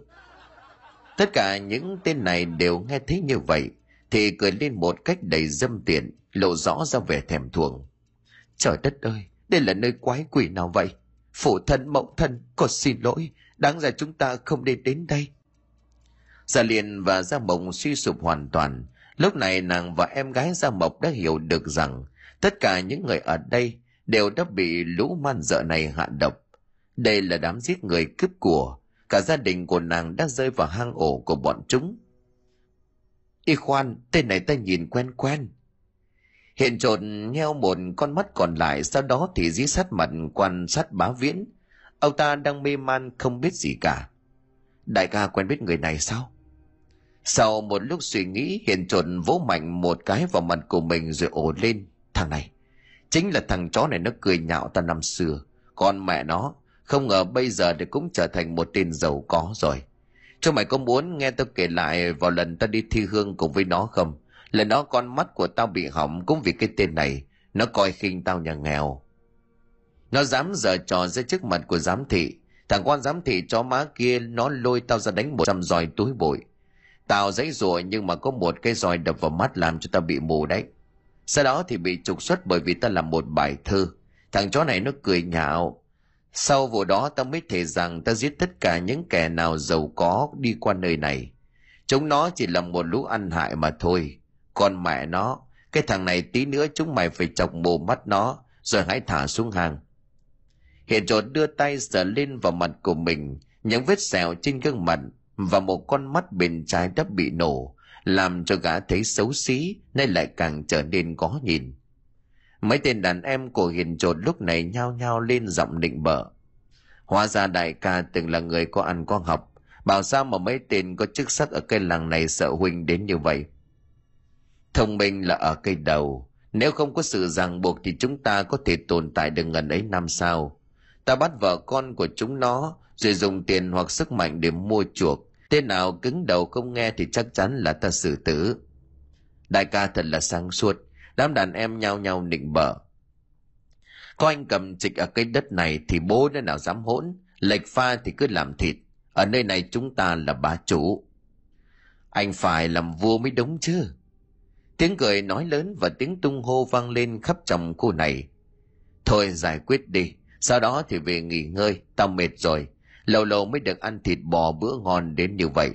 tất cả những tên này đều nghe thấy như vậy, thì cười lên một cách đầy dâm tiện lộ rõ ra vẻ thèm thuồng. Trời đất ơi, đây là nơi quái quỷ nào vậy? Phụ thân, mẫu thân có xin lỗi, đáng ra chúng ta không nên đến đây. Gia liền và gia mộng suy sụp hoàn toàn. Lúc này nàng và em gái gia mộc đã hiểu được rằng tất cả những người ở đây đều đã bị lũ man dợ này hạ độc. Đây là đám giết người cướp của cả gia đình của nàng đã rơi vào hang ổ của bọn chúng. Y khoan, tên này ta nhìn quen quen. Hiện trộn nheo một con mắt còn lại, sau đó thì dí sát mặt quan sát bá viễn. Ông ta đang mê man không biết gì cả. Đại ca quen biết người này sao? Sau một lúc suy nghĩ, hiện trộn vỗ mạnh một cái vào mặt của mình rồi ổ lên. Thằng này, chính là thằng chó này nó cười nhạo ta năm xưa. Còn mẹ nó không ngờ bây giờ thì cũng trở thành một tên giàu có rồi. Cho mày có muốn nghe tao kể lại vào lần tao đi thi hương cùng với nó không? Lần đó con mắt của tao bị hỏng cũng vì cái tên này. Nó coi khinh tao nhà nghèo. Nó dám giờ trò ra trước mặt của giám thị. Thằng quan giám thị chó má kia, nó lôi tao ra đánh một trăm roi túi bụi. Tao dãy rủa nhưng mà có một cái roi đập vào mắt làm cho tao bị mù đấy. Sau đó thì bị trục xuất bởi vì tao làm một bài thơ. Thằng chó này nó cười nhạo sau vụ đó ta mới thể rằng ta giết tất cả những kẻ nào giàu có đi qua nơi này. Chúng nó chỉ là một lũ ăn hại mà thôi. Còn mẹ nó, cái thằng này tí nữa chúng mày phải chọc mù mắt nó, rồi hãy thả xuống hàng hiện trột đưa tay sờ lên vào mặt của mình, những vết sẹo trên gương mặt và một con mắt bên trái đã bị nổ, làm cho gã thấy xấu xí, nay lại càng trở nên có nhìn mấy tên đàn em của hiền trột lúc này nhao nhao lên giọng định bợ. Hóa ra đại ca từng là người có ăn có học. Bảo sao mà mấy tên có chức sắc ở cây làng này sợ huynh đến như vậy? Thông minh là ở cây đầu. Nếu không có sự ràng buộc thì chúng ta có thể tồn tại được ngần ấy năm sau ta bắt vợ con của chúng nó, rồi dùng tiền hoặc sức mạnh để mua chuộc. Tên nào cứng đầu không nghe thì chắc chắn là ta xử tử. Đại ca thật là sáng suốt đám đàn em nhao nhao nịnh bợ. Có anh cầm trịch ở cái đất này thì bố nơi nào dám hỗn? Lệch pha thì cứ làm thịt. Ở nơi này chúng ta là bá chủ. Anh phải làm vua mới đúng chứ. Tiếng cười nói lớn và tiếng tung hô vang lên khắp trong khu này. Thôi giải quyết đi. Sau đó thì về nghỉ ngơi. Tao mệt rồi. Lâu lâu mới được ăn thịt bò bữa ngon đến như vậy.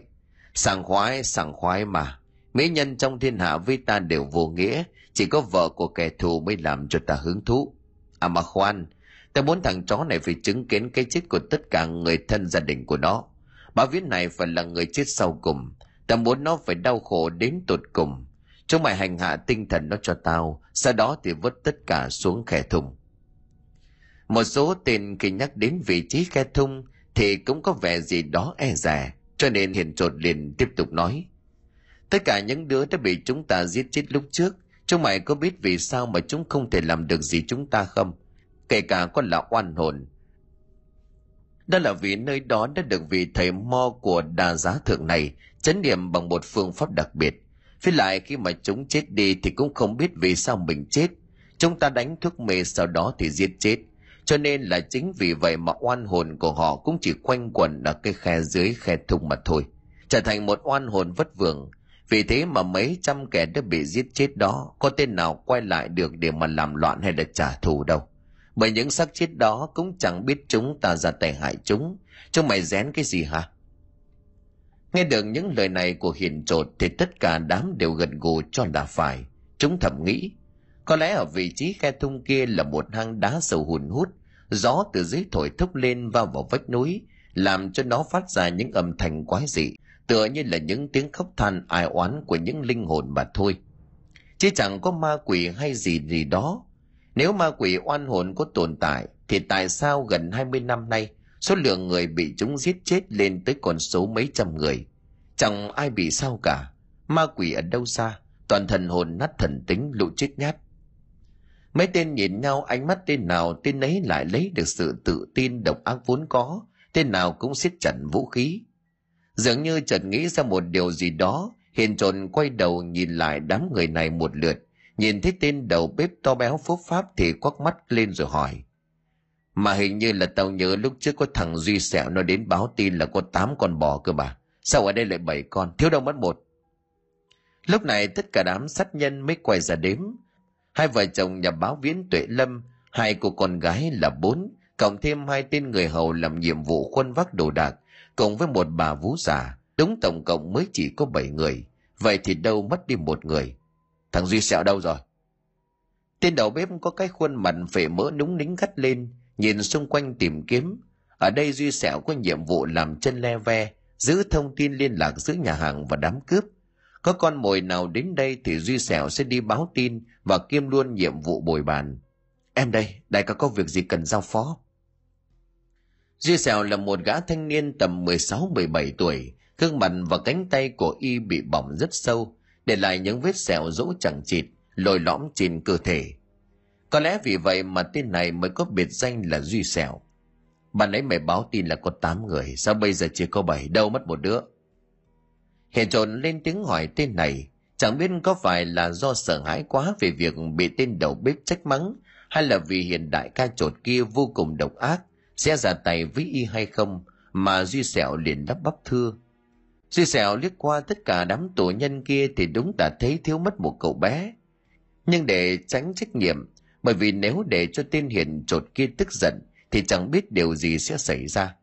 Sảng khoái sảng khoái mà. Mỹ nhân trong thiên hạ với ta đều vô nghĩa chỉ có vợ của kẻ thù mới làm cho ta hứng thú. À mà khoan ta muốn thằng chó này phải chứng kiến cái chết của tất cả người thân gia đình của nó. Bà viết này phải là người chết sau cùng. Ta muốn nó phải đau khổ đến tột cùng. Chúng mày hành hạ tinh thần nó cho tao sau đó thì vứt tất cả xuống khe thùng một số tên khi nhắc đến vị trí khe thung thì cũng có vẻ gì đó e dè, cho nên hiền trột liền tiếp tục nói. Tất cả những đứa đã bị chúng ta giết chết lúc trước chúng mày có biết vì sao mà chúng không thể làm được gì chúng ta không? Kể cả con là oan hồn. Đó là vì nơi đó đã được vị thầy mo của đà giá thượng này chấn niệm bằng một phương pháp đặc biệt. Với lại khi mà chúng chết đi thì cũng không biết vì sao mình chết. Chúng ta đánh thuốc mê sau đó thì giết chết. Cho nên là chính vì vậy mà oan hồn của họ cũng chỉ quanh quẩn ở cái khe dưới khe thung mà thôi. Trở thành một oan hồn vất vưởng vì thế mà mấy trăm kẻ đã bị giết chết đó có tên nào quay lại được để mà làm loạn hay là trả thù đâu? Bởi những xác chết đó cũng chẳng biết chúng ta ra tay hại chúng. Chúng mày rén cái gì hả? Nghe được những lời này của hiền trột thì tất cả đám đều gật gù cho là phải. Chúng thầm nghĩ Có lẽ ở vị trí khe thung kia là một hang đá sầu hùn hút, gió từ dưới thổi thốc lên vào vào vách núi, làm cho nó phát ra những âm thanh quái dị, tựa như là những tiếng khóc than ai oán của những linh hồn mà thôi. Chứ chẳng có ma quỷ hay gì gì đó. Nếu ma quỷ oan hồn có tồn tại, thì tại sao gần 20 năm nay, số lượng người bị chúng giết chết lên tới con số mấy trăm người? Chẳng ai bị sao cả. Ma quỷ ở đâu xa, toàn thần hồn nát thần tính lũ chết nhát. Mấy tên nhìn nhau ánh mắt tên nào tên ấy lại lấy được sự tự tin độc ác vốn có, tên nào cũng siết chặt vũ khí. Dường như chợt nghĩ ra một điều gì đó, hiền trồn quay đầu nhìn lại đám người này một lượt, nhìn thấy tên đầu bếp to béo phúc pháp thì quắc mắt lên rồi hỏi. Mà hình như là tao nhớ lúc trước có thằng Duy Sẹo nó đến báo tin là có tám con bò cơ bà. Sao ở đây lại bảy con, thiếu đâu mất một. Lúc này tất cả đám sát nhân mới quay ra đếm. Hai vợ chồng nhà báo viễn tuệ lâm, hai cô con gái là bốn, cộng thêm hai tên người hầu làm nhiệm vụ khuân vác đồ đạc, cùng với một bà vú già, đúng tổng cộng mới chỉ có bảy người. Vậy thì đâu mất đi một người. Thằng Duy Sẹo đâu rồi? Tên đầu bếp có cái khuôn mặt phệ mỡ núng nính gắt lên, nhìn xung quanh tìm kiếm. Ở đây Duy Sẹo có nhiệm vụ làm chân le ve, giữ thông tin liên lạc giữa nhà hàng và đám cướp. Có con mồi nào đến đây thì Duy Sẹo sẽ đi báo tin và kiêm luôn nhiệm vụ bồi bàn. Em đây, đại ca có việc gì cần giao phó? Duy Sẹo là một gã thanh niên tầm 16-17 tuổi, gương mặt và cánh tay của y bị bỏng rất sâu, để lại những vết sẹo rỗ chẳng chịt, lồi lõm trên cơ thể. Có lẽ vì vậy mà tên này mới có biệt danh là Duy Sẹo. Bạn ấy mày báo tin là có 8 người, sao bây giờ chỉ có 7, đâu mất một đứa? Hiện trộn lên tiếng hỏi tên này, chẳng biết có phải là do sợ hãi quá về việc bị tên đầu bếp trách mắng, hay là vì hiện đại ca trột kia vô cùng độc ác, sẽ ra tay với y hay không, mà Duy Sẹo liền đắp bắp thưa. Duy Sẹo liếc qua tất cả đám tù nhân kia thì đúng đã thấy thiếu mất một cậu bé. Nhưng để tránh trách nhiệm, bởi vì nếu để cho tên hiền trột kia tức giận, thì chẳng biết điều gì sẽ xảy ra.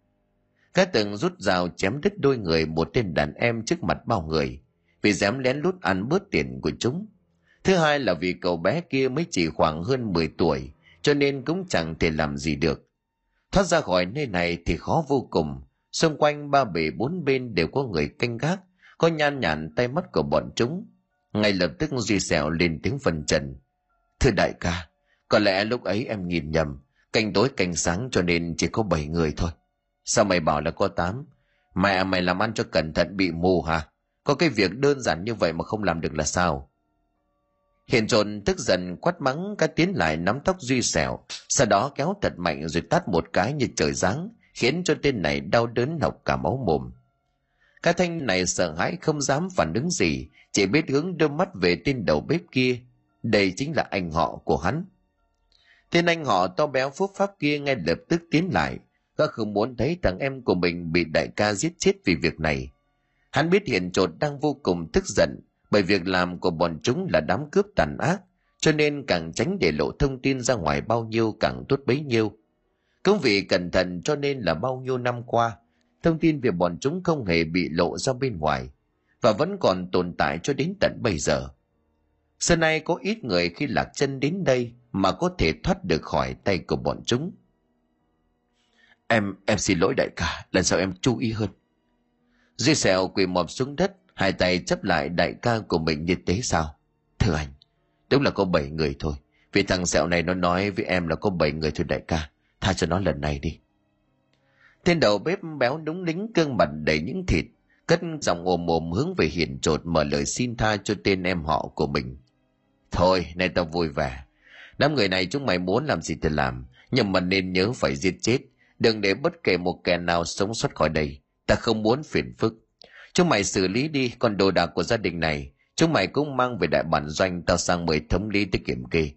Gã từng rút dao chém đứt đôi người một tên đàn em trước mặt bao người, vì dám lén lút ăn bớt tiền của chúng. Thứ hai là vì cậu bé kia mới chỉ khoảng hơn 10 tuổi, cho nên cũng chẳng thể làm gì được. Thoát ra khỏi nơi này thì khó vô cùng, xung quanh ba bể bốn bên đều có người canh gác, có nhan nhản tay mắt của bọn chúng. Ngay lập tức Duy Sẹo lên tiếng phần trần. Thưa đại ca, có lẽ lúc ấy em nhìn nhầm, canh tối canh sáng cho nên chỉ có bảy người thôi. Sao mày bảo là có tám? Mẹ mày làm ăn cho cẩn thận bị mù hả? Có cái việc đơn giản như vậy mà không làm được là sao? Hiện trồn tức giận quát mắng cái tiến lại nắm tóc duy xẻo, sau đó kéo thật mạnh rồi tát một cái như trời giáng, khiến cho tên này đau đớn nọc cả máu mồm. Cái thanh này sợ hãi không dám phản ứng gì, chỉ biết hướng đôi mắt về tên đầu bếp kia. Đây chính là anh họ của hắn. Tên anh họ to béo phúc pháp kia ngay lập tức tiến lại, gã không muốn thấy thằng em của mình bị đại ca giết chết vì việc này. Hắn biết hiện trột đang vô cùng tức giận bởi việc làm của bọn chúng là đám cướp tàn ác, cho nên càng tránh để lộ thông tin ra ngoài bao nhiêu càng tốt bấy nhiêu. Cũng vì cẩn thận cho nên là bao nhiêu năm qua, thông tin về bọn chúng không hề bị lộ ra bên ngoài, và vẫn còn tồn tại cho đến tận bây giờ. Xưa nay có ít người khi lạc chân đến đây mà có thể thoát được khỏi tay của bọn chúng. Em, em xin lỗi đại ca, lần sau em chú ý hơn. Duy xèo quỳ mọp xuống đất, hai tay chấp lại đại ca của mình như thế sao? Thưa anh, đúng là có bảy người thôi. Vì thằng sẹo này nó nói với em là có bảy người thôi đại ca. Tha cho nó lần này đi. Tên đầu bếp béo đúng lính cương mặt đầy những thịt, cất giọng ồm ồm hướng về hiền trột mở lời xin tha cho tên em họ của mình. Thôi, nay tao vui vẻ. Đám người này chúng mày muốn làm gì thì làm, nhưng mà nên nhớ phải giết chết Đừng để bất kể một kẻ nào sống sót khỏi đây. Ta không muốn phiền phức. Chúng mày xử lý đi, còn đồ đạc của gia đình này, chúng mày cũng mang về đại bản doanh tao sang mời thống lý tới kiểm kê.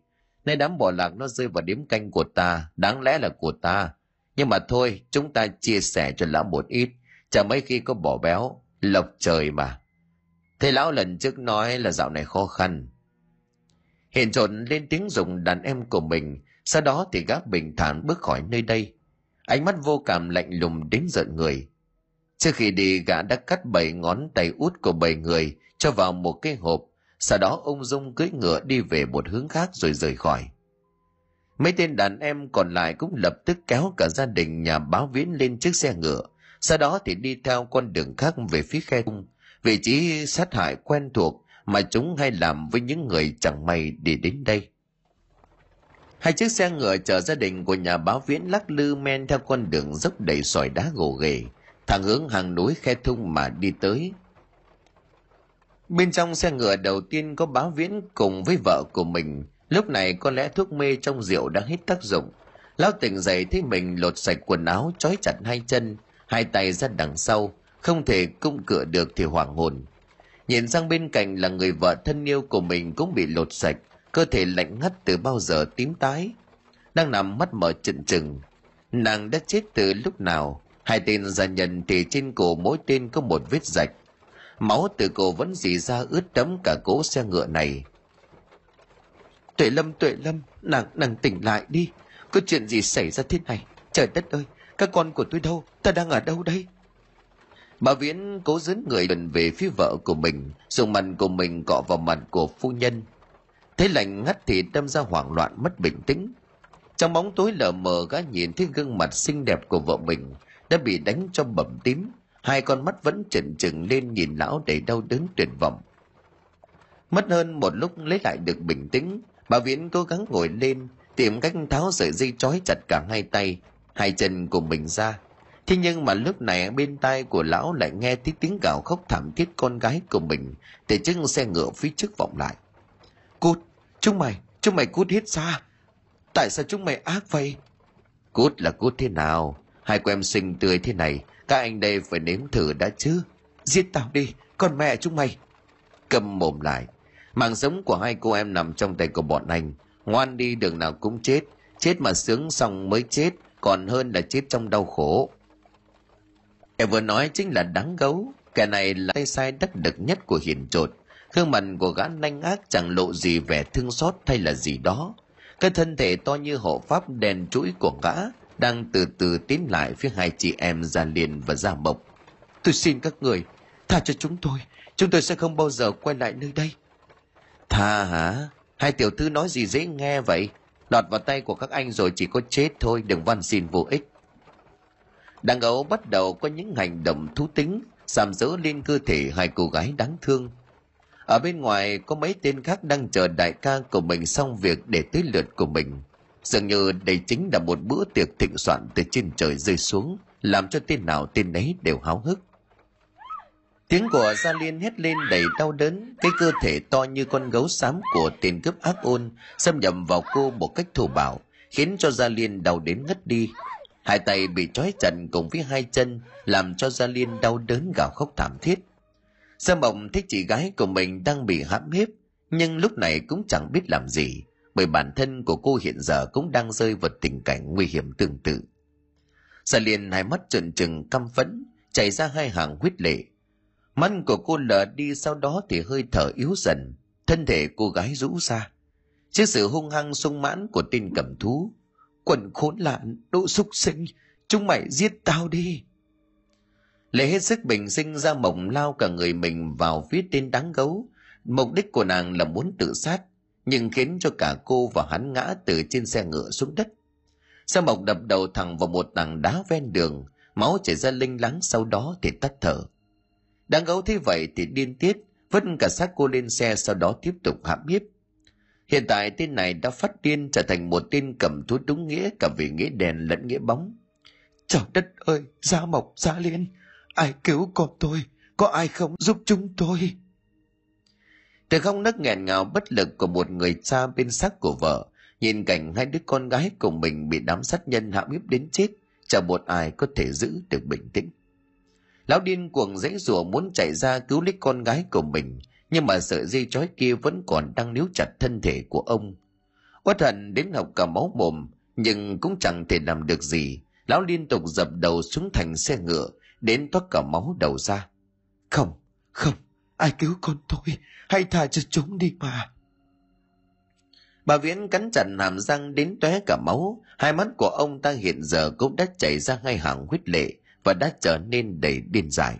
Nay đám bỏ lạc nó rơi vào điếm canh của ta, đáng lẽ là của ta. Nhưng mà thôi, chúng ta chia sẻ cho lão một ít, chả mấy khi có bỏ béo, lộc trời mà. Thầy lão lần trước nói là dạo này khó khăn. Hiện trộn lên tiếng dùng đàn em của mình, sau đó thì gác bình thản bước khỏi nơi đây ánh mắt vô cảm lạnh lùng đến giận người trước khi đi, gã đã cắt bảy ngón tay út của bảy người cho vào một cái hộp. Sau đó, ông dung cưỡi ngựa đi về một hướng khác rồi rời khỏi. Mấy tên đàn em còn lại cũng lập tức kéo cả gia đình nhà báo viễn lên chiếc xe ngựa. Sau đó thì đi theo con đường khác về phía khe cung. Vị trí sát hại quen thuộc mà chúng hay làm với những người chẳng may đi đến đây. Hai chiếc xe ngựa chở gia đình của nhà báo viễn lắc lư men theo con đường dốc đầy sỏi đá gồ ghề thẳng hướng hàng núi khe thung mà đi tới. Bên trong xe ngựa đầu tiên có báo viễn cùng với vợ của mình. Lúc này có lẽ thuốc mê trong rượu đã hết tác dụng. Lão tỉnh dậy thấy mình lột sạch quần áo, trói chặt hai chân, hai tay ra đằng sau, không thể cung cựa được thì hoảng hồn. Nhìn sang bên cạnh là người vợ thân yêu của mình cũng bị lột sạch, cơ thể lạnh ngắt từ bao giờ tím tái. Đang nằm mắt mở chừng trừng, nàng đã chết từ lúc nào? Hai tên gia nhân thì trên cổ mỗi tên có một vết rạch. Máu từ cổ vẫn dì ra ướt đẫm cả cỗ xe ngựa này. Tuệ lâm tuệ lâm, nàng nàng tỉnh lại đi. Có chuyện gì xảy ra thế này? Trời đất ơi, các con của tôi đâu? Ta đang ở đâu đây? Bà viễn cố dấn người gần về phía vợ của mình, dùng mặt của mình cọ vào mặt của phu nhân. Thấy lạnh ngắt thì đâm ra hoảng loạn mất bình tĩnh. Trong bóng tối lờ mờ gã nhìn thấy gương mặt xinh đẹp của vợ mình đã bị đánh cho bầm tím. Hai con mắt vẫn trừng trừng lên nhìn lão đầy đau đớn tuyệt vọng. Mất hơn một lúc lấy lại được bình tĩnh, bà viễn cố gắng ngồi lên, tìm cách tháo sợi dây trói chặt cả hai tay, hai chân của mình ra. Thế nhưng mà lúc này bên tai của lão lại nghe thấy tiếng gào khóc thảm thiết con gái của mình để chiếc xe ngựa phía trước vọng lại. Cút! Chúng mày! Chúng mày cút hết xa! Tại sao chúng mày ác vậy? Cút là cút thế nào? Hai cô em xinh tươi thế này, các anh đây phải nếm thử đã chứ. Giết tao đi, con mẹ chúng mày. Cầm mồm lại. Mạng sống của hai cô em nằm trong tay của bọn anh. Ngoan đi, đường nào cũng chết. Chết mà sướng xong mới chết, còn hơn là chết trong đau khổ. Em vừa nói chính là đáng gấu. Kẻ này là tay sai đắc lực nhất của hiền trột. Gương mặt của gã nanh ác chẳng lộ gì vẻ thương xót hay là gì đó. Cái thân thể to như hộ pháp đèn chuỗi của gã đang từ từ tiến lại phía hai chị em Gia Liên và Gia Mộc. Tôi xin các người, tha cho chúng tôi, chúng tôi sẽ không bao giờ quay lại nơi đây. Tha hả? Hai tiểu thư nói gì dễ nghe vậy? Lọt vào tay của các anh rồi chỉ có chết thôi, đừng van xin vô ích. Đàn gấu bắt đầu có những hành động thú tính, sàm dỡ lên cơ thể hai cô gái đáng thương. Ở bên ngoài có mấy tên khác đang chờ đại ca của mình xong việc để tới lượt của mình. Dường như đây chính là một bữa tiệc thịnh soạn từ trên trời rơi xuống, làm cho tên nào tên ấy đều háo hức. Tiếng của Gia Liên hét lên đầy đau đớn, cái cơ thể to như con gấu xám của tên cướp ác ôn xâm nhập vào cô một cách thô bạo, khiến cho Gia Liên đau đến ngất đi. Hai tay bị trói chặt cùng với hai chân, làm cho Gia Liên đau đớn gào khóc thảm thiết. sâm Mộng thấy chị gái của mình đang bị hãm hiếp, nhưng lúc này cũng chẳng biết làm gì, bởi bản thân của cô hiện giờ cũng đang rơi vào tình cảnh nguy hiểm tương tự. Gia liền hai mắt trợn trừng căm phẫn, chảy ra hai hàng huyết lệ. Mắt của cô lờ đi sau đó thì hơi thở yếu dần, thân thể cô gái rũ ra. Trước sự hung hăng sung mãn của tên cầm thú, quần khốn lạn, độ súc sinh, chúng mày giết tao đi. Lệ hết sức bình sinh ra mộng lao cả người mình vào phía tên đáng gấu. Mục đích của nàng là muốn tự sát, nhưng khiến cho cả cô và hắn ngã từ trên xe ngựa xuống đất. Sa mộc đập đầu thẳng vào một tảng đá ven đường, máu chảy ra linh láng sau đó thì tắt thở. Đáng gấu thế vậy thì điên tiết, vứt cả xác cô lên xe sau đó tiếp tục hãm hiếp. Hiện tại tên này đã phát điên trở thành một tên cầm thú đúng nghĩa cả về nghĩa đèn lẫn nghĩa bóng. Trời đất ơi, Gia Mộc, Gia Liên, ai cứu con tôi, có ai không giúp chúng tôi? Từ không nấc nghẹn ngào bất lực của một người cha bên xác của vợ, nhìn cảnh hai đứa con gái của mình bị đám sát nhân hạ hiếp đến chết, chẳng một ai có thể giữ được bình tĩnh. Lão điên cuồng dãy rủa muốn chạy ra cứu lấy con gái của mình, nhưng mà sợi dây chói kia vẫn còn đang níu chặt thân thể của ông. Uất hận đến học cả máu mồm, nhưng cũng chẳng thể làm được gì. Lão liên tục dập đầu xuống thành xe ngựa, đến toát cả máu đầu ra. Không, không, ai cứu con tôi, hãy tha cho chúng đi mà. Bà Viễn cắn chặt hàm răng đến tóe cả máu, hai mắt của ông ta hiện giờ cũng đã chảy ra ngay hàng huyết lệ và đã trở nên đầy điên dại.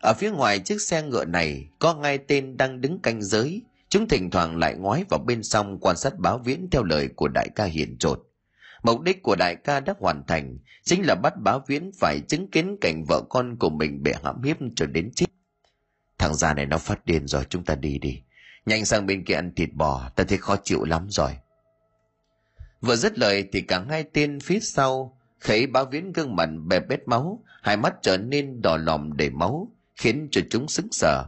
ở phía ngoài chiếc xe ngựa này có ngay tên đang đứng canh giới. Chúng thỉnh thoảng lại ngoái vào bên sông quan sát báo viễn theo lời của đại ca hiền trột. Mục đích của đại ca đã hoàn thành chính là bắt báo viễn phải chứng kiến cảnh vợ con của mình bị hãm hiếp cho đến chết thằng già này nó phát điên rồi, chúng ta đi đi. Nhanh sang bên kia ăn thịt bò, ta thấy khó chịu lắm rồi. Vừa dứt lời thì cả hai tên phía sau khấy bá viễn gương mặt bè bết máu, hai mắt trở nên đỏ lòm đầy máu, khiến cho chúng sững sờ.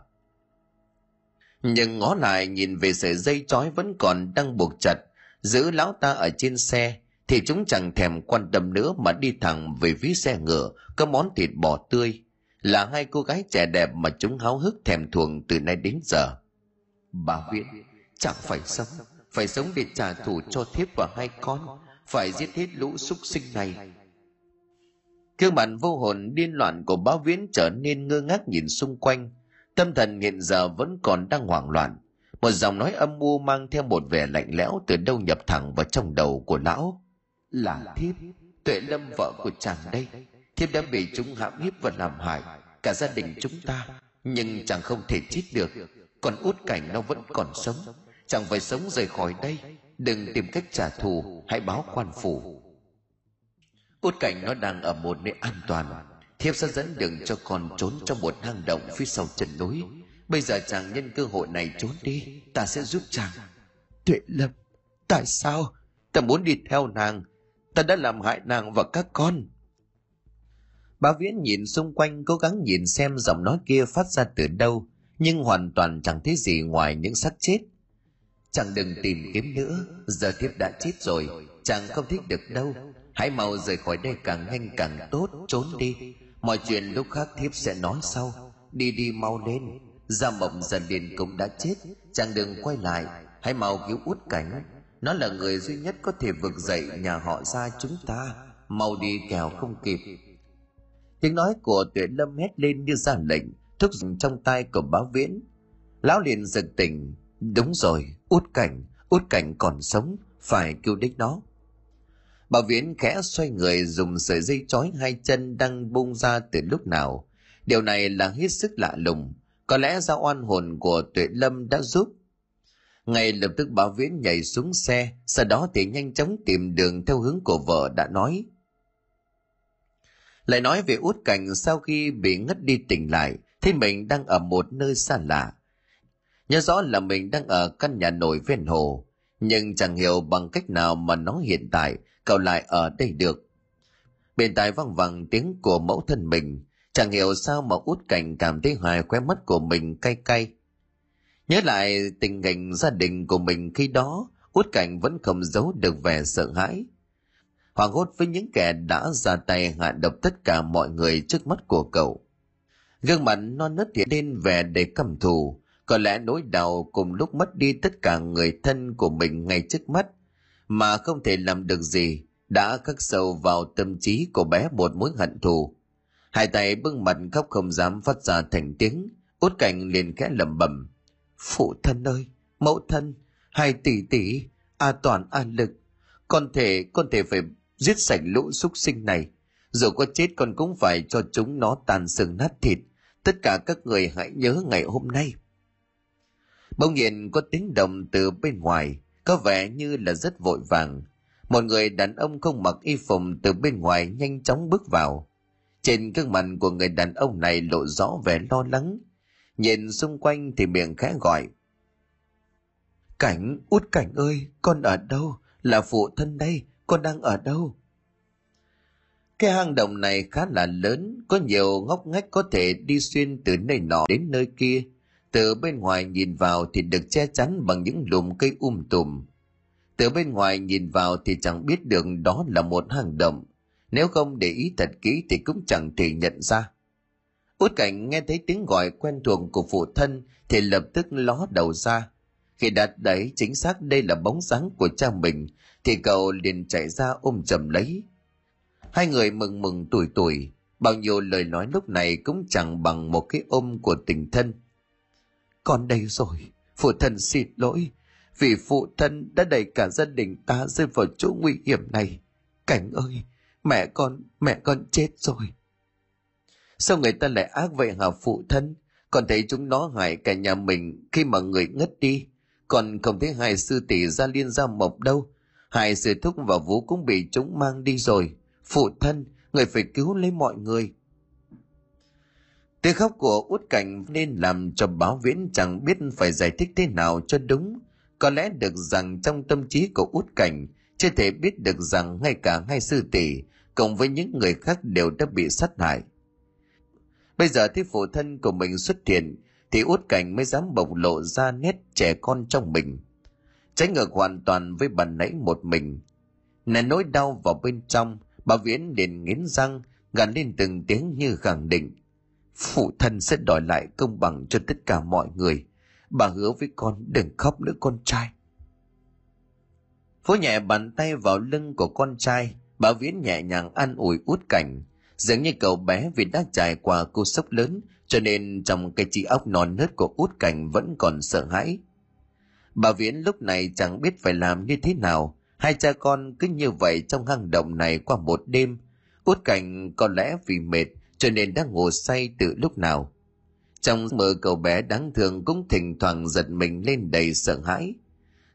Nhưng ngó lại nhìn về sợi dây chói vẫn còn đang buộc chặt, giữ lão ta ở trên xe, thì chúng chẳng thèm quan tâm nữa mà đi thẳng về phía xe ngựa, có món thịt bò tươi là hai cô gái trẻ đẹp mà chúng háo hức thèm thuồng từ nay đến giờ. Bà viễn, chẳng phải sống phải sống để trả thù cho thiếp và hai con, phải giết hết lũ súc sinh này. Gương mặt vô hồn điên loạn của Bá viễn trở nên ngơ ngác nhìn xung quanh. Tâm thần hiện giờ vẫn còn đang hoảng loạn. Một giọng nói âm u mang theo một vẻ lạnh lẽo từ đâu nhập thẳng vào trong đầu của lão. Là thiếp, tuệ lâm vợ của chàng đây thiếp đã bị chúng hãm hiếp và làm hại, cả gia đình chúng ta. Nhưng chàng không thể chết được, còn út cảnh nó vẫn còn sống. Chàng phải sống rời khỏi đây, đừng tìm cách trả thù, hãy báo quan phủ. Út cảnh nó đang ở một nơi an toàn. Thiếp sẽ dẫn đường cho con trốn trong một hang động phía sau chân núi. Bây giờ chàng nhân cơ hội này trốn đi, ta sẽ giúp chàng. Tuệ lâm, tại sao? Ta muốn đi theo nàng. Ta đã làm hại nàng và các con. Bá viễn nhìn xung quanh, cố gắng nhìn xem giọng nói kia phát ra từ đâu, nhưng hoàn toàn chẳng thấy gì ngoài những xác chết. Chàng đừng tìm kiếm nữa, giờ thiếp đã chết rồi, chàng không thích được đâu. Hãy mau rời khỏi đây càng nhanh càng tốt, trốn đi. Mọi chuyện lúc khác thiếp sẽ nói sau. Đi đi, mau lên. Gia mộng dần điền cũng đã chết, chàng đừng quay lại. Hãy mau cứu út cảnh. Nó là người duy nhất có thể vực dậy nhà họ gia chúng ta. Mau đi kẻo không kịp tiếng nói của tuệ lâm hét lên như ra lệnh thúc giục trong tay của báo viễn. Lão liền giật tỉnh. Đúng rồi, út cảnh út cảnh còn sống, phải cứu đích nó bà viễn khẽ xoay người dùng sợi dây trói hai chân đang bung ra từ lúc nào. Điều này là hết sức lạ lùng. Có lẽ do oan hồn của tuệ lâm đã giúp. Ngay lập tức bà viễn nhảy xuống xe, sau đó thì nhanh chóng tìm đường theo hướng của vợ đã nói lại nói về út cảnh sau khi bị ngất đi tỉnh lại, thì mình đang ở một nơi xa lạ. Nhớ rõ là mình đang ở căn nhà nổi ven hồ, nhưng chẳng hiểu bằng cách nào mà nó hiện tại, cậu lại ở đây được. Bên tai văng vẳng tiếng của mẫu thân mình, chẳng hiểu sao mà út cảnh cảm thấy hoài khóe mắt của mình cay cay. Nhớ lại tình hình gia đình của mình khi đó, út cảnh vẫn không giấu được vẻ sợ hãi hoảng hốt với những kẻ đã ra tay hạ độc tất cả mọi người trước mắt của cậu. Gương mặt non nớt hiện lên vẻ để căm thù. Có lẽ nỗi đau cùng lúc mất đi tất cả người thân của mình ngay trước mắt, mà không thể làm được gì, đã khắc sâu vào tâm trí của bé một mối hận thù. Hai tay bưng mặt khóc không dám phát ra thành tiếng, út cảnh liền khẽ lẩm bẩm, phụ thân ơi, mẫu thân, hai tỷ tỷ, a toàn a lực, con thể con thể phải giết sạch lũ súc sinh này. Dù có chết con cũng phải cho chúng nó tàn sừng nát thịt. Tất cả các người hãy nhớ ngày hôm nay. Bỗng nhiên có tiếng động từ bên ngoài, có vẻ như là rất vội vàng. Một người đàn ông không mặc y phục từ bên ngoài nhanh chóng bước vào. Trên gương mặt của người đàn ông này lộ rõ vẻ lo lắng. Nhìn xung quanh thì miệng khẽ gọi. Cảnh, út cảnh ơi, con ở đâu? Là phụ thân đây con đang ở đâu? Cái hang động này khá là lớn, có nhiều ngóc ngách có thể đi xuyên từ nơi nọ đến nơi kia. Từ bên ngoài nhìn vào thì được che chắn bằng những lùm cây um tùm. Từ bên ngoài nhìn vào thì chẳng biết được đó là một hang động. Nếu không để ý thật kỹ thì cũng chẳng thể nhận ra. Út cảnh nghe thấy tiếng gọi quen thuộc của phụ thân thì lập tức ló đầu ra khi đặt đấy chính xác đây là bóng dáng của cha mình, thì cậu liền chạy ra ôm chầm lấy hai người mừng mừng tuổi tuổi, bao nhiêu lời nói lúc này cũng chẳng bằng một cái ôm của tình thân con đây rồi, phụ thân xin lỗi, vì phụ thân đã đẩy cả gia đình ta rơi vào chỗ nguy hiểm này cảnh ơi, mẹ con mẹ con chết rồi Sao người ta lại ác vậy hả phụ thân? Còn thấy chúng nó hại cả nhà mình khi mà người ngất đi. Còn không thấy hai sư tỷ ra liên ra mộc đâu. Hai sư thúc và vũ cũng bị chúng mang đi rồi. Phụ thân, người phải cứu lấy mọi người. Tiếng khóc của út cảnh nên làm cho báo viễn chẳng biết phải giải thích thế nào cho đúng. Có lẽ được rằng trong tâm trí của út cảnh, chưa thể biết được rằng ngay cả hai sư tỷ cộng với những người khác đều đã bị sát hại. Bây giờ thấy phụ thân của mình xuất hiện, thì út cảnh mới dám bộc lộ ra nét trẻ con trong mình. Trái ngược hoàn toàn với bà nãy một mình. nén nỗi đau vào bên trong, bà Viễn liền nghiến răng, gằn lên từng tiếng như khẳng định – phụ thân sẽ đòi lại công bằng cho tất cả mọi người bà hứa với con đừng khóc nữa con trai Phố nhẹ bàn tay vào lưng của con trai bà viễn nhẹ nhàng an ủi út cảnh dường như cậu bé vì đã trải qua cú sốc lớn cho nên trong cái trí óc non nớt của út cảnh vẫn còn sợ hãi bà viễn lúc này chẳng biết phải làm như thế nào hai cha con cứ như vậy trong hang động này qua một đêm út cảnh có lẽ vì mệt cho nên đã ngủ say từ lúc nào. Trong mơ cậu bé đáng thương cũng thỉnh thoảng giật mình lên đầy sợ hãi.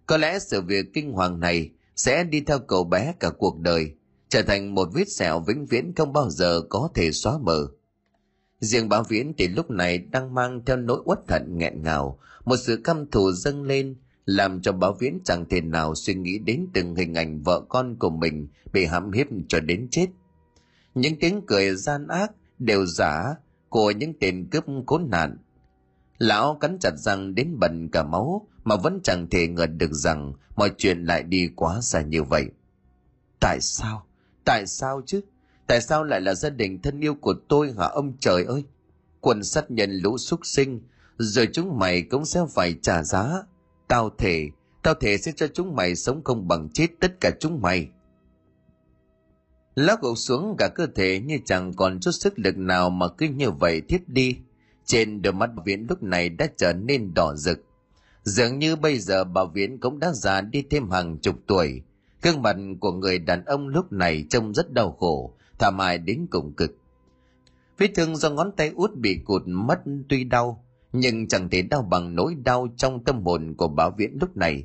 Có lẽ sự việc kinh hoàng này sẽ đi theo cậu bé cả cuộc đời, trở thành một vết sẹo vĩnh viễn không bao giờ có thể xóa mờ. Riêng bà viễn thì lúc này đang mang theo nỗi uất thận nghẹn ngào, một sự căm thù dâng lên, làm cho bà viễn chẳng thể nào suy nghĩ đến từng hình ảnh vợ con của mình bị hãm hiếp cho đến chết. Những tiếng cười gian ác đều giả của những tên cướp khốn nạn. Lão cắn chặt răng đến bần cả máu mà vẫn chẳng thể ngờ được rằng mọi chuyện lại đi quá xa như vậy. Tại sao? Tại sao chứ? Tại sao lại là gia đình thân yêu của tôi hả ông trời ơi? Quần sát nhân lũ súc sinh, rồi chúng mày cũng sẽ phải trả giá. Tao thể, tao thể sẽ cho chúng mày sống không bằng chết tất cả chúng mày. Lão gục xuống cả cơ thể như chẳng còn chút sức lực nào mà cứ như vậy thiếp đi. Trên đôi mắt Viễn lúc này đã trở nên đỏ rực. Dường như bây giờ bà Viễn cũng đã già đi thêm hàng chục tuổi. Gương mặt của người đàn ông lúc này trông rất đau khổ, thảm hại đến cùng cực. Vết thương do ngón tay út bị cụt mất tuy đau, nhưng chẳng thể đau bằng nỗi đau trong tâm hồn của bà Viễn lúc này.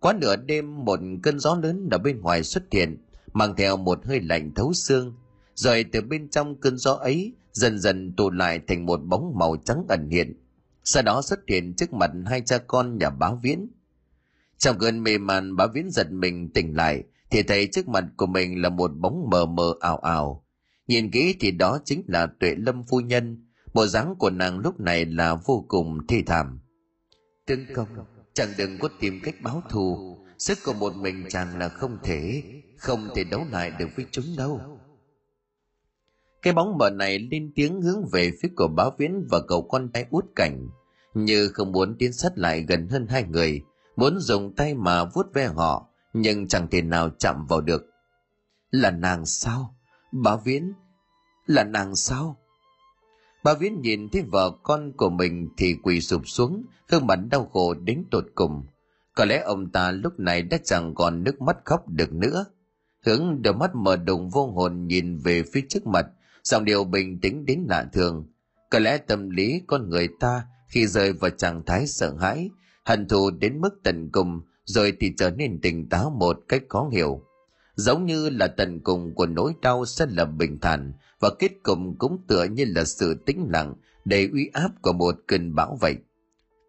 Quá nửa đêm một cơn gió lớn ở bên ngoài xuất hiện, mang theo một hơi lạnh thấu xương rồi từ bên trong cơn gió ấy dần dần tụ lại thành một bóng màu trắng ẩn hiện sau đó xuất hiện trước mặt hai cha con nhà bá viễn trong cơn mê man bá viễn giật mình tỉnh lại thì thấy trước mặt của mình là một bóng mờ mờ ảo ảo. Nhìn kỹ thì đó chính là tuệ lâm phu nhân. Bộ dáng của nàng lúc này là vô cùng thê thảm. Tấn công chẳng đừng có tìm cách báo thù. Sức của một mình chàng là không thể. Không thể đấu lại được với chúng đâu. Cái bóng mờ này lên tiếng hướng về phía của báo viễn và cậu con trai út cảnh. Như không muốn tiến sát lại gần hơn hai người, muốn dùng tay mà vuốt ve họ nhưng chẳng thể nào chạm vào được. Là nàng sao? Bà viễn, là nàng sao? Bà viễn nhìn thấy vợ con của mình thì quỳ sụp xuống, gương mặt đau khổ đến tột cùng. Có lẽ ông ta lúc này đã chẳng còn nước mắt khóc được nữa. Hướng đôi mắt mở đùng vô hồn nhìn về phía trước mặt dòng điều bình tĩnh đến lạ thường. Có lẽ tâm lý con người ta khi rơi vào trạng thái sợ hãi, hận thù đến mức tận cùng rồi thì trở nên tỉnh táo một cách khó hiểu giống như là tận cùng của nỗi đau sẽ là bình thản, và kết cục cũng tựa như là sự tĩnh lặng đầy uy áp của một cơn bão vậy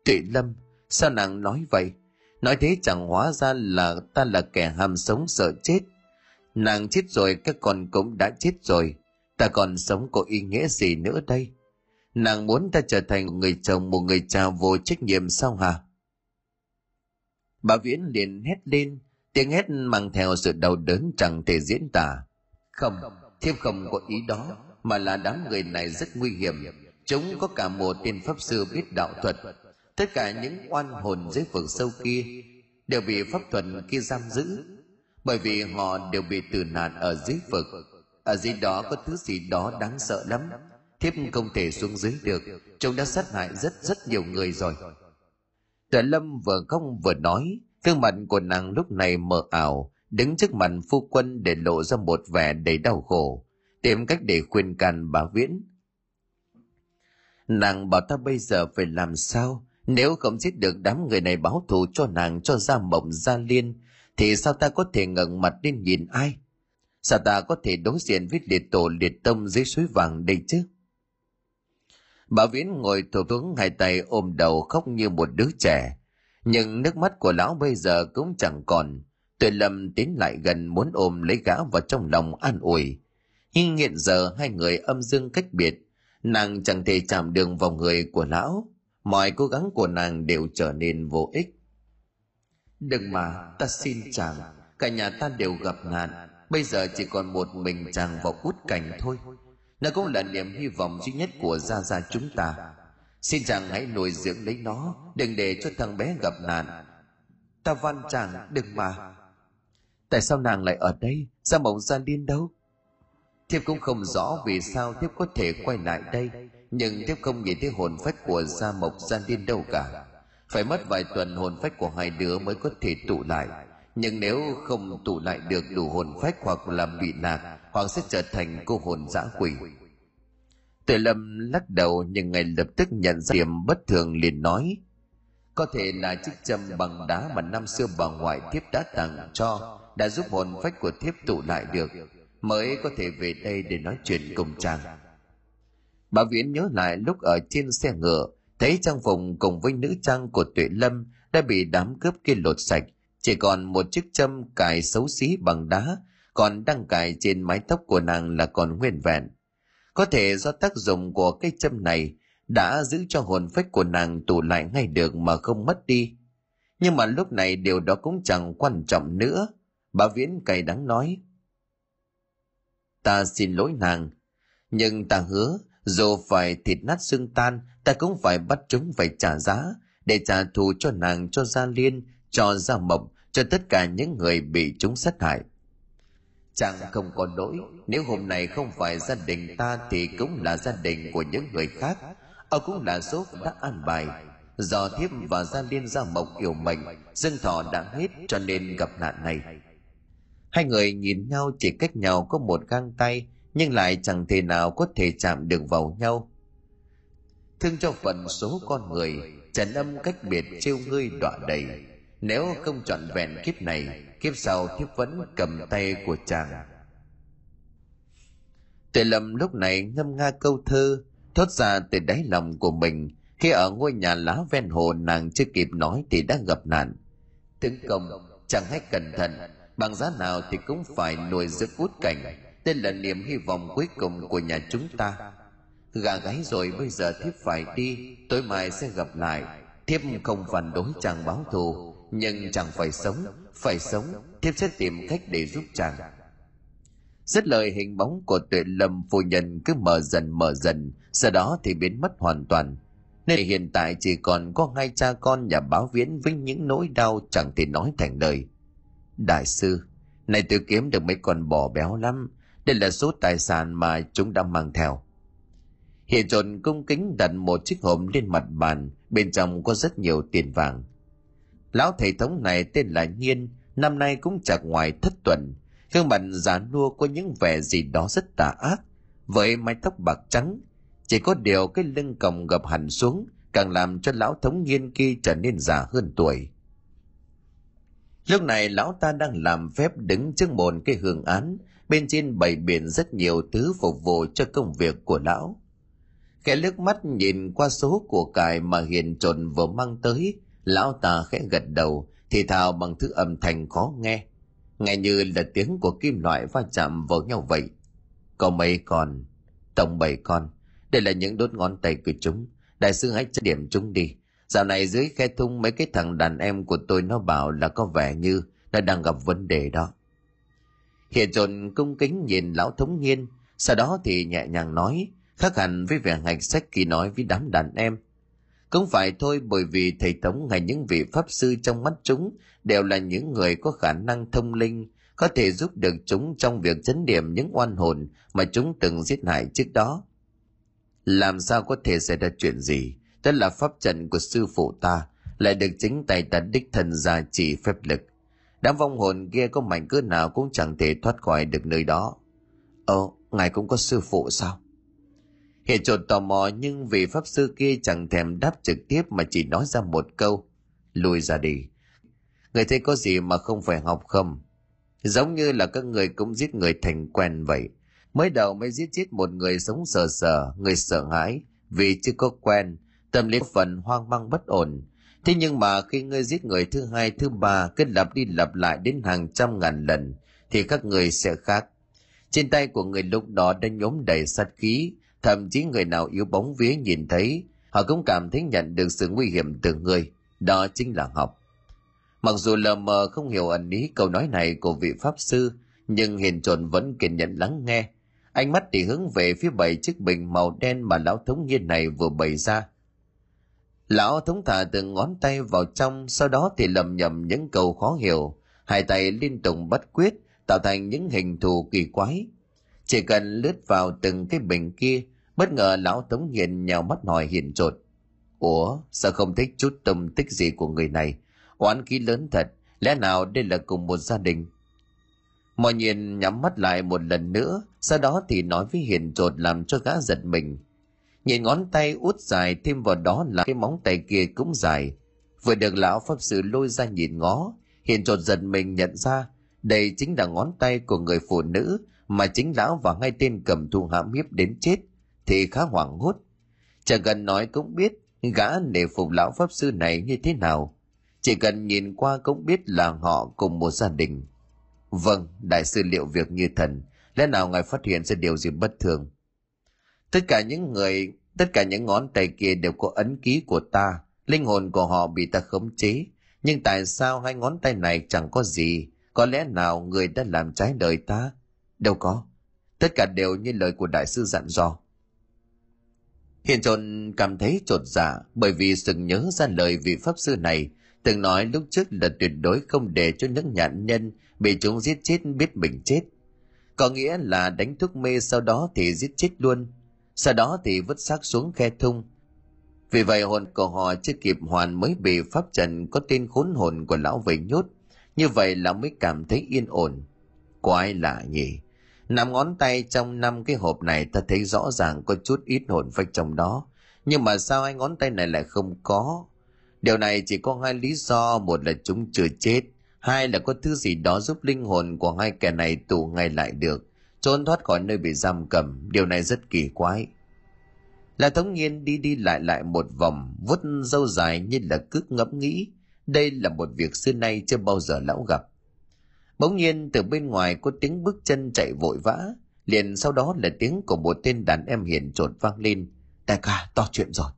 tuệ lâm, sao nàng nói vậy nói thế chẳng hóa ra là ta là kẻ ham sống sợ chết Nàng chết rồi, các con cũng đã chết rồi. Ta còn sống có ý nghĩa gì nữa đây? Nàng muốn ta trở thành người chồng một người cha vô trách nhiệm sao hả? Bà Viễn liền hét lên, tiếng hét mang theo sự đau đớn chẳng thể diễn tả. Không, thiếp không có ý đó, mà là đám người này rất nguy hiểm. Chúng có cả một tên pháp sư biết đạo thuật. Tất cả những oan hồn dưới vực sâu kia đều bị pháp thuật kia giam giữ bởi vì họ đều bị tử nạn ở dưới vực ở dưới đó có thứ gì đó đáng sợ lắm thiếp không thể xuống dưới được chúng đã sát hại rất rất nhiều người rồi tuệ lâm vừa không vừa nói gương mặt của nàng lúc này mờ ảo đứng trước mặt phu quân để lộ ra một vẻ đầy đau khổ tìm cách để khuyên can bà viễn Nàng bảo ta bây giờ phải làm sao? Nếu không giết được đám người này báo thù cho nàng cho ra mộng ra liên, thì sao ta có thể ngẩng mặt lên nhìn ai? Sao ta có thể đối diện với liệt tổ liệt tông dưới suối vàng đây chứ? Bà Viễn ngồi thủ tướng hai tay ôm đầu khóc như một đứa trẻ. Nhưng nước mắt của lão bây giờ cũng chẳng còn. Tuệ Lâm tiến lại gần muốn ôm lấy gã vào trong lòng an ủi. Nhưng hiện giờ hai người âm dương cách biệt. Nàng chẳng thể chạm đường vào người của lão. Mọi cố gắng của nàng đều trở nên vô ích. Đừng mà, ta xin chàng, cả nhà ta đều gặp nạn. Bây giờ chỉ còn một mình chàng vào cút cảnh thôi nó cũng là niềm hy vọng duy nhất của gia gia chúng ta. Xin chàng hãy nuôi dưỡng lấy nó, đừng để cho thằng bé gặp nạn. Ta van chàng, đừng mà. Tại sao nàng lại ở đây? Sao mộng gia điên đâu? Thiếp cũng không rõ vì sao thiếp có thể quay lại đây. Nhưng thiếp không nhìn thấy hồn phách của gia mộc gia điên đâu cả. Phải mất vài tuần hồn phách của hai đứa mới có thể tụ lại nhưng nếu không tụ lại được đủ hồn phách hoặc là bị lạc hoặc sẽ trở thành cô hồn dã quỷ. Tuệ Lâm lắc đầu nhưng ngay lập tức nhận ra điểm bất thường liền nói, có thể là chiếc châm bằng đá mà năm xưa bà ngoại thiếp đã tặng cho, đã giúp hồn phách của thiếp tụ lại được, mới có thể về đây để nói chuyện cùng chàng. Bà viễn nhớ lại lúc ở trên xe ngựa, thấy trang phục cùng với nữ trang của tuệ lâm đã bị đám cướp kia lột sạch chỉ còn một chiếc châm cài xấu xí bằng đá, còn đang cài trên mái tóc của nàng là còn nguyên vẹn. Có thể do tác dụng của cái châm này đã giữ cho hồn phách của nàng tụ lại ngay được mà không mất đi. Nhưng mà lúc này điều đó cũng chẳng quan trọng nữa. Bà viễn cay đắng nói, ta xin lỗi nàng, nhưng ta hứa dù phải thịt nát xương tan, ta cũng phải bắt chúng phải trả giá để trả thù cho nàng cho gia liên, cho gia mộc cho tất cả những người bị chúng sát hại. Chàng không có lỗi nếu hôm nay không phải gia đình ta thì cũng là gia đình của những người khác. Ông cũng là số đã an bài. Do thiếp và gia liên gia mộc yêu mệnh, dân thọ đã hết cho nên gặp nạn này. Hai người nhìn nhau chỉ cách nhau có một găng tay, nhưng lại chẳng thể nào có thể chạm được vào nhau. Thương cho phần số con người, trần âm cách biệt trêu ngươi đọa đầy nếu không trọn vẹn kiếp này, kiếp sau thiếp vẫn cầm tay của chàng. Tuệ lâm lúc này ngâm nga câu thơ, thốt ra từ đáy lòng của mình, khi ở ngôi nhà lá ven hồ nàng chưa kịp nói thì đã gặp nạn. Tướng công chẳng hãy cẩn thận, bằng giá nào thì cũng phải nuôi dưỡng út cảnh đây là niềm hy vọng cuối cùng của nhà chúng ta. Gà gáy rồi bây giờ thiếp phải đi, tối mai sẽ gặp lại, thiếp không phản đối chàng báo thù nhưng chàng phải sống phải sống thiếp sẽ tìm cách để giúp chàng. Rất lời, hình bóng của tuệ lâm phu nhân cứ mở dần mở dần, sau đó thì biến mất hoàn toàn. Nên hiện tại chỉ còn có hai cha con nhà báo viễn với những nỗi đau chẳng thể nói thành lời. Đại sư, này tôi kiếm được mấy con bò béo lắm, đây là số tài sản mà chúng đã mang theo. Hiện trồn cung kính đặt một chiếc hộp lên mặt bàn, bên trong có rất nhiều tiền vàng. Lão thầy thống này tên là Nhiên, năm nay cũng chạc ngoài thất tuần. Gương mặt già nua có những vẻ gì đó rất tà ác, với mái tóc bạc trắng. Chỉ có điều cái lưng còng gập hẳn xuống, càng làm cho lão thống nhiên kia trở nên già hơn tuổi. Lúc này lão ta đang làm phép đứng trước một cái hương án, bên trên bày biển rất nhiều thứ phục vụ cho công việc của lão. Kẻ nước mắt nhìn qua số của cải mà hiền trồn vừa mang tới, lão ta khẽ gật đầu, thì thào bằng thứ âm thanh khó nghe. Nghe như là tiếng của kim loại va chạm vào nhau vậy. Có mấy con? Tổng bảy con. Đây là những đốt ngón tay của chúng. Đại sư hãy cho điểm chúng đi. Dạo này dưới khe thung, mấy cái thằng đàn em của tôi nó bảo là có vẻ như nó đang gặp vấn đề đó. Hiện trồn cung kính nhìn lão thống nhiên sau đó thì nhẹ nhàng nói, khác hẳn với vẻ hạch sách khi nói với đám đàn em cũng phải thôi bởi vì thầy Tống hay những vị pháp sư trong mắt chúng đều là những người có khả năng thông linh, có thể giúp được chúng trong việc chấn điểm những oan hồn mà chúng từng giết hại trước đó. Làm sao có thể xảy ra chuyện gì? Đó là pháp trận của sư phụ ta, lại được chính tay ta đích thần gia chỉ phép lực. Đám vong hồn kia có mạnh cỡ nào cũng chẳng thể thoát khỏi được nơi đó. Ồ, ngài cũng có sư phụ sao? Hiện trột tò mò nhưng vị pháp sư kia chẳng thèm đáp trực tiếp mà chỉ nói ra một câu. Lùi ra đi. Người thấy có gì mà không phải học không? Giống như là các người cũng giết người thành quen vậy. Mới đầu mới giết chết một người sống sờ sờ, người sợ hãi, vì chưa có quen, tâm lý phần hoang mang bất ổn. Thế nhưng mà khi ngươi giết người thứ hai, thứ ba, kết lặp đi lặp lại đến hàng trăm ngàn lần, thì các người sẽ khác. Trên tay của người lúc đó đã nhóm đầy sát khí, thậm chí người nào yếu bóng vía nhìn thấy, họ cũng cảm thấy nhận được sự nguy hiểm từ người. Đó chính là học. Mặc dù lờ mờ không hiểu ẩn ý câu nói này của vị pháp sư, nhưng hiền trồn vẫn kiên nhẫn lắng nghe. Ánh mắt thì hướng về phía bảy chiếc bình màu đen mà lão thống nhiên này vừa bày ra. Lão thống thả từng ngón tay vào trong, sau đó thì lầm nhầm những câu khó hiểu. Hai tay liên tục bắt quyết, tạo thành những hình thù kỳ quái. Chỉ cần lướt vào từng cái bình kia, bất ngờ lão tống hiền nhào mắt hỏi hiền trột. Ủa, sao không thích chút tâm tích gì của người này? Oán khí lớn thật, lẽ nào đây là cùng một gia đình? Mọi nhiên nhắm mắt lại một lần nữa, sau đó thì nói với hiền trột làm cho gã giật mình. Nhìn ngón tay út dài thêm vào đó là cái móng tay kia cũng dài. Vừa được lão pháp sư lôi ra nhìn ngó, hiền trột giật mình nhận ra đây chính là ngón tay của người phụ nữ mà chính lão và ngay tên cầm thù hãm hiếp đến chết thì khá hoảng hốt. Chẳng cần nói cũng biết gã nể phục lão pháp sư này như thế nào. Chỉ cần nhìn qua cũng biết là họ cùng một gia đình. Vâng, đại sư liệu việc như thần, lẽ nào ngài phát hiện ra điều gì bất thường? Tất cả những người, tất cả những ngón tay kia đều có ấn ký của ta, linh hồn của họ bị ta khống chế. Nhưng tại sao hai ngón tay này chẳng có gì? Có lẽ nào người đã làm trái đời ta? Đâu có. Tất cả đều như lời của đại sư dặn dò. Hiền trồn cảm thấy trột dạ bởi vì sừng nhớ ra lời vị pháp sư này từng nói lúc trước là tuyệt đối không để cho những nạn nhân bị chúng giết chết biết mình chết. Có nghĩa là đánh thuốc mê sau đó thì giết chết luôn, sau đó thì vứt xác xuống khe thung. Vì vậy hồn của họ chưa kịp hoàn mới bị pháp trần có tên khốn hồn của lão về nhốt, như vậy là mới cảm thấy yên ổn. Quái lạ nhỉ? Năm ngón tay trong năm cái hộp này ta thấy rõ ràng có chút ít hồn phách trong đó. Nhưng mà sao hai ngón tay này lại không có? Điều này chỉ có hai lý do, một là chúng chưa chết, hai là có thứ gì đó giúp linh hồn của hai kẻ này tụ ngay lại được, trốn thoát khỏi nơi bị giam cầm, điều này rất kỳ quái. Là thống nhiên đi đi lại lại một vòng, vuốt dâu dài như là cứ ngẫm nghĩ, đây là một việc xưa nay chưa bao giờ lão gặp. Bỗng nhiên từ bên ngoài có tiếng bước chân chạy vội vã, liền sau đó là tiếng của một tên đàn em hiền trột vang lên. Đại ca, to chuyện rồi.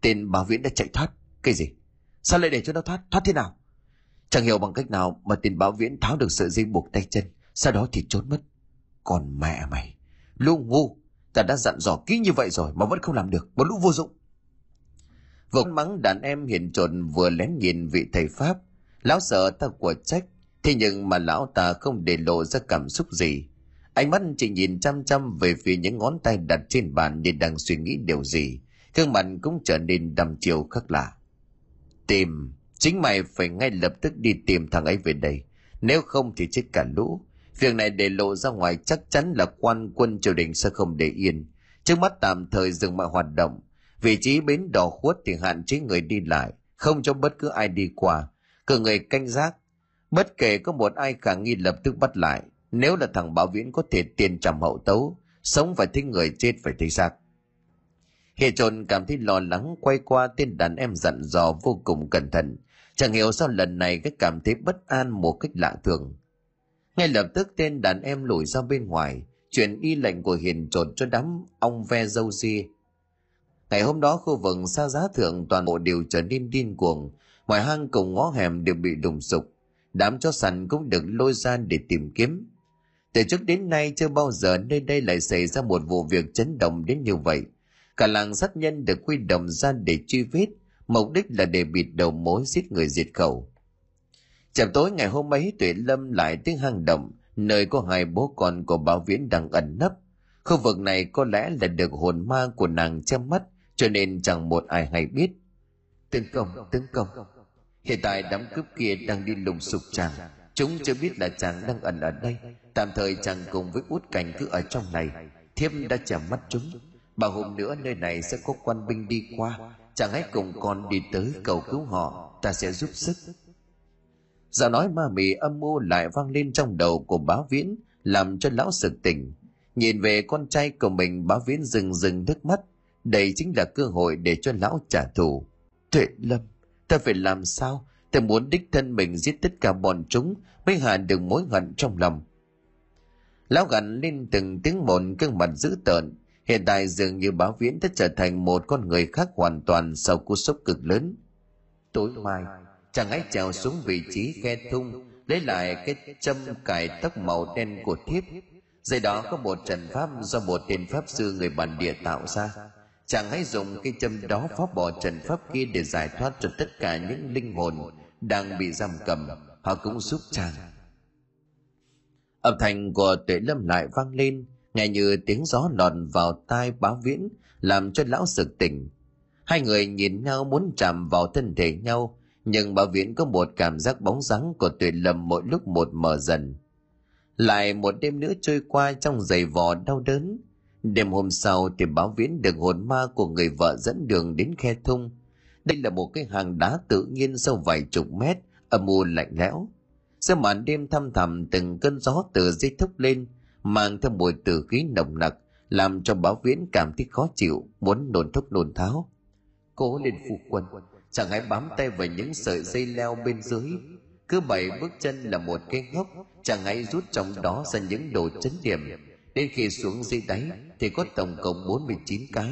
Tên bảo viễn đã chạy thoát. Cái gì? Sao lại để cho nó thoát? Thoát thế nào? Chẳng hiểu bằng cách nào mà tên báo viễn tháo được sợi dây buộc tay chân, sau đó thì trốn mất. Còn mẹ mày, lũ ngu, ta đã dặn dò kỹ như vậy rồi mà vẫn không làm được, một lũ vô dụng. Vừa mắng đàn em hiền trộn vừa lén nhìn vị thầy Pháp, lão sợ ta của trách, thế nhưng mà lão ta không để lộ ra cảm xúc gì. Ánh mắt chỉ nhìn chăm chăm về phía những ngón tay đặt trên bàn như đang suy nghĩ điều gì, gương mặt cũng trở nên đăm chiều khác lạ. Tìm, chính mày phải ngay lập tức đi tìm thằng ấy về đây. Nếu không thì chết cả lũ. Việc này để lộ ra ngoài chắc chắn là quan quân triều đình sẽ không để yên. Trước mắt tạm thời dừng mọi hoạt động. Vị trí bến đỏ khuất thì hạn chế người đi lại, không cho bất cứ ai đi qua. Cử người canh giác. Bất kể có một ai khả nghi lập tức bắt lại. Nếu là thằng Bảo Viễn có thể tiền trầm hậu tấu, sống phải thấy người chết phải thấy xác. Hệ trồn cảm thấy lo lắng quay qua tên đàn em dặn dò vô cùng cẩn thận. Chẳng hiểu sao lần này cái cảm thấy bất an một cách lạ thường. Ngay lập tức tên đàn em lùi ra bên ngoài, chuyển y lệnh của hiền trồn cho đám ong ve dâu di. Ngày hôm đó khu vực xa giá thượng toàn bộ đều trở nên điên cuồng, mọi hang cùng ngõ hẻm đều bị đùng sục. Đám chó săn cũng được lôi ra để tìm kiếm. Từ trước đến nay chưa bao giờ nơi đây lại xảy ra một vụ việc chấn động đến như vậy – Cả làng sát nhân được quy động ra để truy vết, mục đích là để bịt đầu mối giết người diệt khẩu. Chạm tối ngày hôm ấy Tuệ Lâm lại tiếng hang động, nơi có hai bố con của Bảo Viễn đang ẩn nấp. Khu vực này có lẽ là được hồn ma của nàng che mắt, cho nên chẳng một ai hay biết. Tấn công, tấn công. Hiện tại đám cướp kia đang đi lùng sục chàng. Chúng chưa biết là chàng đang ẩn ở đây. Tạm thời chàng cùng với út cảnh cứ ở trong này. Thiếp đã chạm mắt chúng. Bà hôm nữa nơi này sẽ có quan binh đi qua. Chàng hãy cùng con đi tới cầu cứu họ. Ta sẽ giúp sức. Giọng nói ma mị âm mưu lại vang lên trong đầu của bá viễn, Làm cho lão sực tỉnh. Nhìn về con trai của mình, bá viễn rừng rừng nước mắt. Đây chính là cơ hội để cho lão trả thù. Tuệ lâm. Ta phải làm sao Ta muốn đích thân mình giết tất cả bọn chúng Mới hạ được mối hận trong lòng Lão gằn lên từng tiếng một gương mặt dữ tợn Hiện tại dường như báo viễn đã trở thành một con người khác hoàn toàn sau cú sốc cực lớn. Tối mai, chàng ấy trèo xuống vị trí khe thung, lấy lại cái châm cài tóc màu đen của thiếp. Dưới đó có một trận pháp do một tên pháp sư người bản địa tạo ra. Chàng hãy dùng cái châm đó phá bỏ trận pháp kia để giải thoát cho tất cả những linh hồn đang bị giam cầm. Họ cũng giúp chàng. Âm thanh của tuệ lâm lại vang lên, nghe như tiếng gió lọt vào tai báo viễn làm cho lão sực tỉnh hai người nhìn nhau muốn chạm vào thân thể nhau nhưng báo viễn có một cảm giác bóng dáng của tuệ lâm mỗi lúc một mở dần lại một đêm nữa trôi qua trong giày vò đau đớn đêm hôm sau thì báo viễn được hồn ma của người vợ dẫn đường đến khe thung. Đây là một cái hàng đá tự nhiên sâu vài chục mét âm u lạnh lẽo. Sau màn đêm thăm thẳm từng cơn gió từ dây thốc lên mang theo mùi tử khí nồng nặc làm cho báo viễn cảm thấy khó chịu muốn nôn thốc nôn tháo. Cố lên phụ quân chẳng hãy bám tay vào những sợi dây leo bên dưới. Cứ bảy bước chân là một cái hốc, chẳng hãy rút trong đó ra những đồ chấn điểm đến khi xuống dưới đáy thì có tổng cộng 49 cái.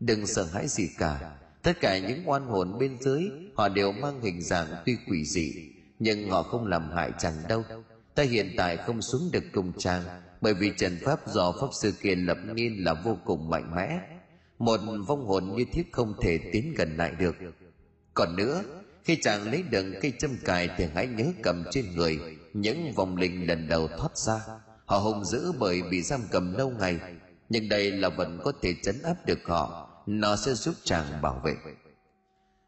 Đừng sợ hãi gì cả. Tất cả những oan hồn bên dưới, họ đều mang hình dạng tuy quỷ dị, nhưng họ không làm hại chẳng đâu. Ta hiện tại không xuống được cùng chàng, bởi vì trận pháp do pháp sư kia lập nên là vô cùng mạnh mẽ. Một vong hồn như thiết không thể tiến gần lại được. Còn nữa, khi chàng lấy được cây châm cài thì hãy nhớ cầm trên người, những vòng linh lần đầu thoát ra họ hùng dữ bởi bị giam cầm lâu ngày, nhưng đây là vẫn có thể chấn áp được họ. Nó sẽ giúp chàng bảo vệ.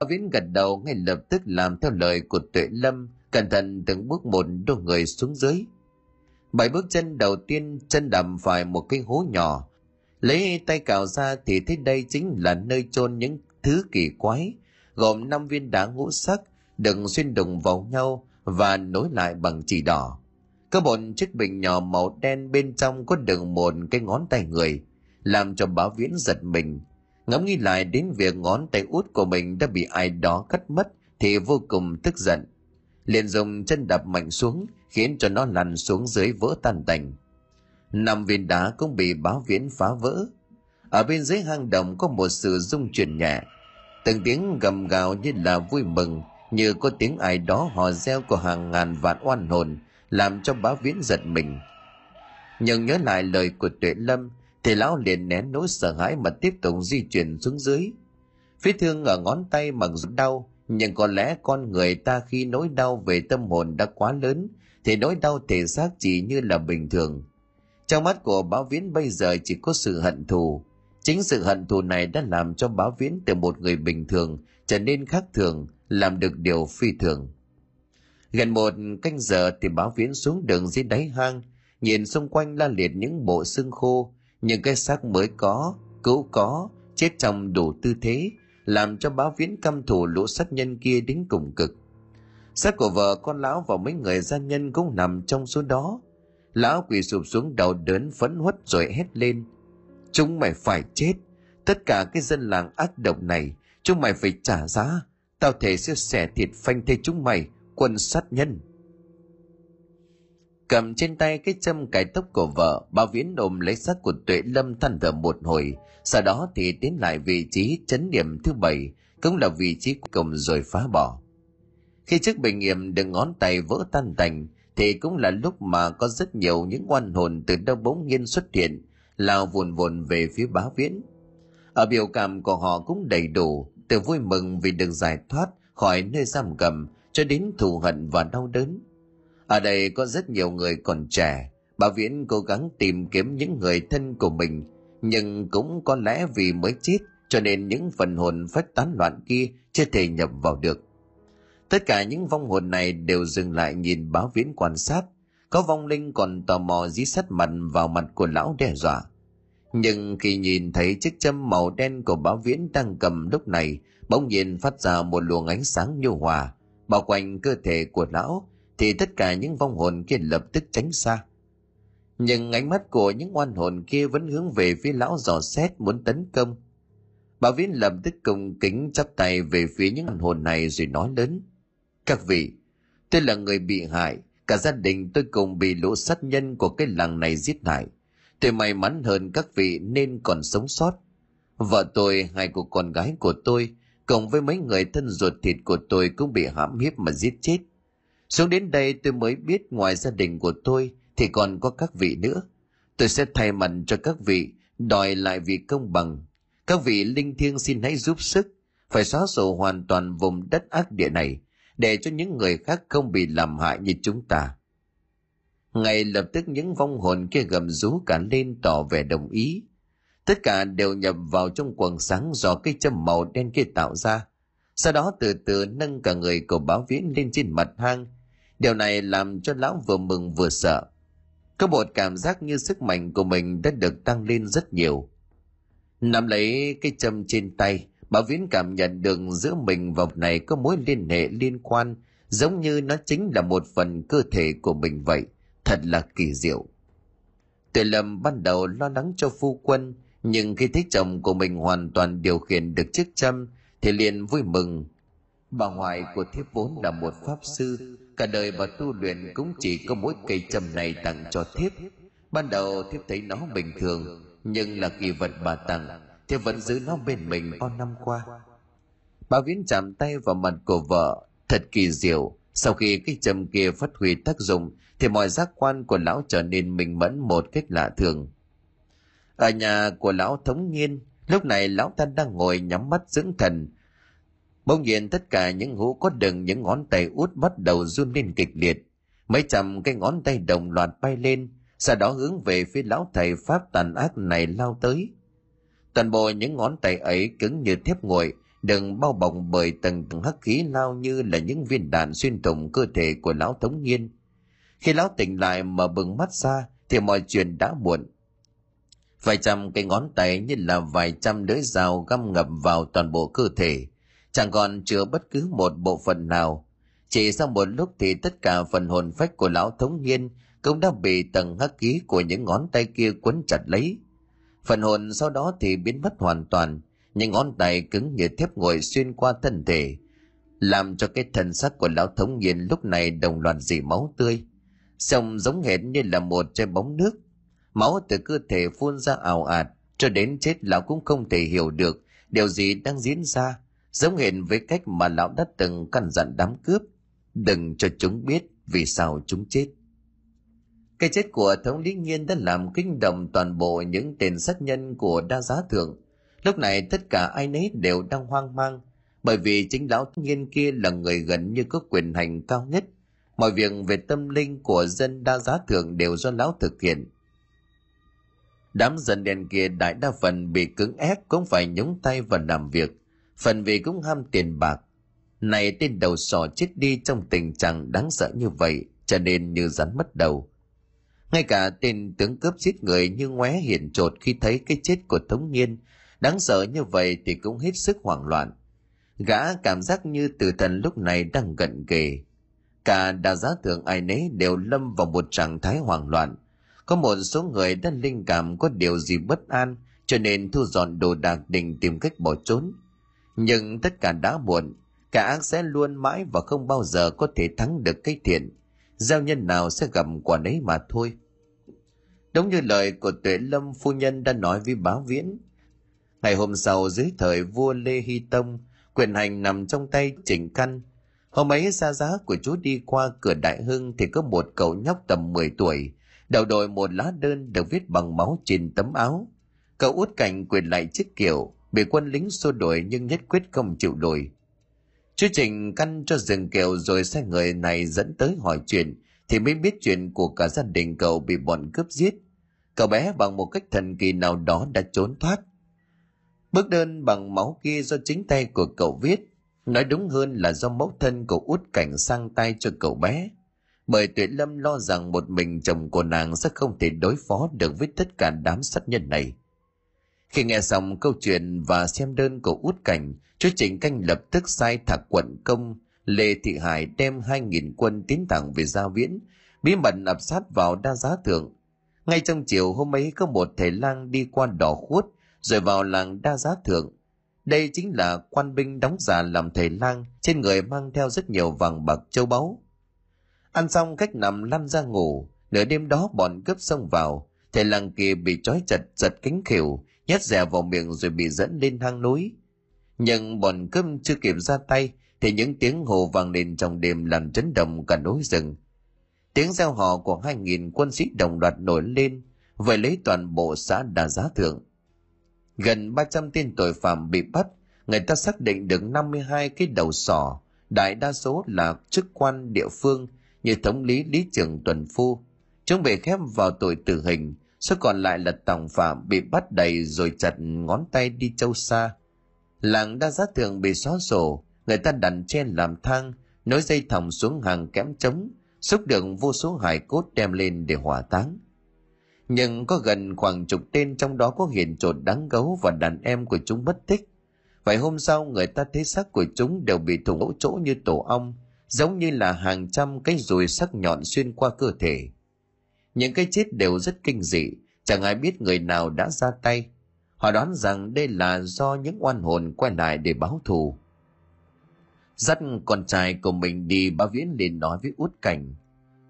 Viễn gật đầu ngay lập tức làm theo lời của tuệ lâm, cẩn thận từng bước một đôi người xuống dưới. Bảy bước chân đầu tiên, chân đầm phải một cái hố nhỏ. Lấy tay cào ra thì thấy đây chính là nơi chôn những thứ kỳ quái, gồm năm viên đá ngũ sắc đừng xuyên đụng vào nhau và nối lại bằng chỉ đỏ có một chiếc bình nhỏ màu đen bên trong có đựng một cái ngón tay người, làm cho báo viễn giật mình. Ngẫm nghĩ lại đến việc ngón tay út của mình đã bị ai đó cắt mất thì vô cùng tức giận. Liền dùng chân đập mạnh xuống, khiến cho nó lăn xuống dưới vỡ tan tành. Năm viên đá cũng bị báo viễn phá vỡ. Ở bên dưới hang động có một sự rung chuyển nhẹ. Từng tiếng gầm gào như là vui mừng, như có tiếng ai đó hò reo của hàng ngàn vạn oan hồn làm cho báo viễn giật mình. Nhưng nhớ lại lời của tuệ lâm, thì lão liền nén nỗi sợ hãi mà tiếp tục di chuyển xuống dưới. Vết thương ở ngón tay mặc dù đau, nhưng có lẽ con người ta khi nỗi đau về tâm hồn đã quá lớn, thì nỗi đau thể xác chỉ như là bình thường. Trong mắt của báo viễn bây giờ chỉ có sự hận thù. Chính sự hận thù này đã làm cho báo viễn từ một người bình thường trở nên khác thường, làm được điều phi thường gần một canh giờ thì báo viễn xuống đường dưới đáy hang, nhìn xung quanh la liệt những bộ xương khô. Những cái xác mới có cũ có, chết trong đủ tư thế, làm cho báo viễn căm thù lũ sát nhân kia đến cùng cực. Xác của vợ con lão và mấy người gia nhân cũng nằm trong số đó. Lão quỳ sụp xuống đầu đớn phấn huất rồi hét lên, chúng mày phải chết. Tất cả cái dân làng ác độc này, chúng mày phải trả giá. Tao thể sẽ xẻ thịt phanh thây chúng mày quân sát nhân. Cầm trên tay cái châm cài tóc của vợ, bà viễn ôm lấy xác của tuệ lâm than thở một hồi, sau đó thì tiến lại vị trí chấn điểm thứ bảy, cũng là vị trí cuối cùng rồi phá bỏ. Khi chiếc bình nghiệm được ngón tay vỡ tan tành, thì cũng là lúc mà có rất nhiều những oan hồn từ đâu bỗng nhiên xuất hiện, lao vùn vùn về phía bá viễn. Ở biểu cảm của họ cũng đầy đủ, từ vui mừng vì được giải thoát khỏi nơi giam cầm cho đến thù hận và đau đớn. Ở đây có rất nhiều người còn trẻ. Bà viễn cố gắng tìm kiếm những người thân của mình, nhưng cũng có lẽ vì mới chết cho nên những phần hồn phách tán loạn kia chưa thể nhập vào được. Tất cả những vong hồn này đều dừng lại nhìn báo viễn quan sát. Có vong linh còn tò mò dí sắt mặt vào mặt của lão đe dọa. Nhưng khi nhìn thấy chiếc châm màu đen của báo viễn đang cầm lúc này, bỗng nhiên phát ra một luồng ánh sáng nhu hòa bao quanh cơ thể của lão thì tất cả những vong hồn kia lập tức tránh xa. Nhưng ánh mắt của những oan hồn kia vẫn hướng về phía lão dò xét muốn tấn công. Bảo Viễn lập tức cung kính chắp tay về phía những oan hồn này rồi nói lớn, các vị, tôi là người bị hại, cả gia đình tôi cùng bị lũ sát nhân của cái làng này giết hại. Tôi may mắn hơn các vị nên còn sống sót. Vợ tôi, hai cô con gái của tôi cộng với mấy người thân ruột thịt của tôi cũng bị hãm hiếp mà giết chết. Xuống đến đây tôi mới biết ngoài gia đình của tôi thì còn có các vị nữa. Tôi sẽ thay mặt cho các vị, đòi lại vị công bằng. Các vị linh thiêng xin hãy giúp sức, phải xóa sổ hoàn toàn vùng đất ác địa này, để cho những người khác không bị làm hại như chúng ta. Ngay lập tức những vong hồn kia gầm rú cả lên tỏ vẻ đồng ý tất cả đều nhập vào trong quần sáng do cây châm màu đen kia tạo ra. Sau đó từ từ nâng cả người của báo viễn lên trên mặt hang. Điều này làm cho lão vừa mừng vừa sợ. Có một cảm giác như sức mạnh của mình đã được tăng lên rất nhiều. Nắm lấy cái châm trên tay bảo viễn cảm nhận được giữa mình và này có mối liên hệ liên quan, giống như nó chính là một phần cơ thể của mình vậy. Thật là kỳ diệu. Tuệ lâm ban đầu lo lắng cho phu quân nhưng khi thấy chồng của mình hoàn toàn điều khiển được chiếc châm thì liền vui mừng. Bà ngoại của thiếp vốn là một pháp sư, cả đời bà tu luyện cũng chỉ có mỗi cây châm này tặng cho thiếp. Ban đầu thiếp thấy nó bình thường, nhưng là kỳ vật bà tặng thiếp vẫn giữ nó bên mình bao năm qua. Bà viễn chạm tay vào mặt của vợ, thật kỳ diệu. Sau khi cái châm kia phát huy tác dụng, thì mọi giác quan của lão trở nên minh mẫn một cách lạ thường ở nhà của lão thống nhiên lúc này lão ta đang ngồi nhắm mắt dưỡng thần. Bỗng nhiên tất cả những hũ có đừng những ngón tay út bắt đầu run lên kịch liệt. Mấy trăm cái ngón tay đồng loạt bay lên, sau đó hướng về phía lão thầy pháp tàn ác này lao tới. Toàn bộ những ngón tay ấy cứng như thép nguội, đừng bao bọc bởi tầng tầng hắc khí lao như là những viên đạn xuyên thủng cơ thể của lão thống nhiên khi lão tỉnh lại mở bừng mắt ra, thì mọi chuyện đã muộn vài trăm cái ngón tay như là vài trăm lưỡi dao găm ngập vào toàn bộ cơ thể. Chẳng còn chứa bất cứ một bộ phận nào. Chỉ sau một lúc thì tất cả phần hồn phách của lão thống nhiên cũng đã bị tầng hắc khí của những ngón tay kia quấn chặt lấy. Phần hồn sau đó thì biến mất hoàn toàn. Những ngón tay cứng như thép ngồi xuyên qua thân thể, làm cho cái thân xác của lão thống nhiên lúc này đồng loạt dì máu tươi. Xong giống hệt như là một chai bóng nước máu từ cơ thể phun ra ảo ạt, cho đến chết lão cũng không thể hiểu được điều gì đang diễn ra, giống hệt với cách mà lão đã từng căn dặn đám cướp. Đừng cho chúng biết vì sao chúng chết. Cái chết của thống lý nghiên đã làm kinh động toàn bộ những tên sát nhân của đa giá thượng. Lúc này tất cả ai nấy đều đang hoang mang, bởi vì chính lão nghiên kia là người gần như có quyền hành cao nhất. Mọi việc về tâm linh của dân đa giá thượng đều do lão thực hiện đám dân đen kia đại đa phần bị cứng ép cũng phải nhúng tay vào làm việc, phần vì cũng ham tiền bạc. Này tên đầu sỏ chết đi trong tình trạng đáng sợ như vậy, cho nên như rắn mất đầu. Ngay cả tên tướng cướp giết người như ngoé hiển trột khi thấy cái chết của thống nhiên, đáng sợ như vậy thì cũng hết sức hoảng loạn. Gã cảm giác như tử thần lúc này đang gần kề. Cả đa giá thượng ai nấy đều lâm vào một trạng thái hoảng loạn có một số người đã linh cảm có điều gì bất an, cho nên thu dọn đồ đạc định tìm cách bỏ trốn. Nhưng tất cả đã muộn, cả ác sẽ luôn mãi và không bao giờ có thể thắng được cái thiện. Giao nhân nào sẽ gặp quả đấy mà thôi. Đúng như lời của tuệ lâm phu nhân đã nói với báo viễn, ngày hôm sau dưới thời vua lê hy tông, quyền hành nằm trong tay trịnh căn. Hôm ấy xa giá của chú đi qua cửa đại hưng thì có một cậu nhóc tầm 10 tuổi đầu đội một lá đơn được viết bằng máu trên tấm áo. Cậu út cảnh quyền lại chiếc kiểu, bị quân lính xô đuổi nhưng nhất quyết không chịu đuổi chú trình căn cho dừng kiệu rồi sai người này dẫn tới hỏi chuyện, thì mới biết chuyện của cả gia đình cậu bị bọn cướp giết. Cậu bé bằng một cách thần kỳ nào đó đã trốn thoát. Bức đơn bằng máu kia do chính tay của cậu viết. Nói đúng hơn là do mẫu thân của út cảnh sang tay cho cậu bé bởi tuệ lâm lo rằng một mình chồng của nàng sẽ không thể đối phó được với tất cả đám sát nhân này Khi nghe xong câu chuyện và xem đơn của út cảnh, chúa Trịnh Canh lập tức sai thạc quận công Lê Thị Hải đem hai nghìn quân tiến thẳng về Gia Viễn, bí mật ập sát vào đa giá thượng. Ngay trong chiều hôm ấy có một thầy lang đi qua đỏ khuất, rồi vào làng đa giá thượng. Đây chính là quan binh đóng giả làm thầy lang, trên người mang theo rất nhiều vàng bạc châu báu. Ăn xong cách nằm lăn ra ngủ, nửa đêm đó bọn cướp xông vào, thầy làng kia bị trói chặt giật cánh khỉu, nhét dè vào miệng rồi bị dẫn lên hang núi. Nhưng bọn cướp chưa kịp ra tay thì những tiếng hồ vang lên trong đêm làm chấn động cả núi rừng. Tiếng reo hò của hai nghìn quân sĩ đồng loạt nổi lên, vậy lấy toàn bộ xã Đà Giá Thượng. Gần 300 tên tội phạm bị bắt, người ta xác định được 52 cái đầu sỏ, đại đa số là chức quan địa phương như thống lý lý trưởng tuần phu. Chúng bị khép vào tội tử hình, số còn lại là tòng phạm bị bắt đầy rồi chặt ngón tay đi châu xa. Làng đa giá thường bị xóa sổ, người ta đặt trên làm thang nối dây thòng xuống hàng kém trống xúc được vô số hài cốt đem lên để hỏa táng nhưng có gần khoảng chục tên trong đó có hiện trột đáng gấu và đàn em của chúng mất tích vậy hôm sau người ta thấy xác của chúng đều bị thủng lỗ chỗ như tổ ong giống như là hàng trăm cái rùi sắc nhọn xuyên qua cơ thể. Những cái chết đều rất kinh dị, chẳng ai biết người nào đã ra tay. Họ đoán rằng đây là do những oan hồn quay lại để báo thù. Dắt con trai của mình đi ba viễn liền nói với út cảnh.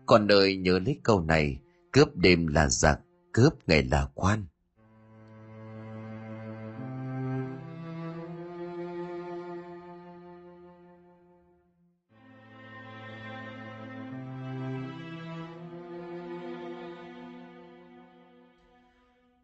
Con đời nhớ lấy câu này, cướp đêm là giặc, cướp ngày là quan.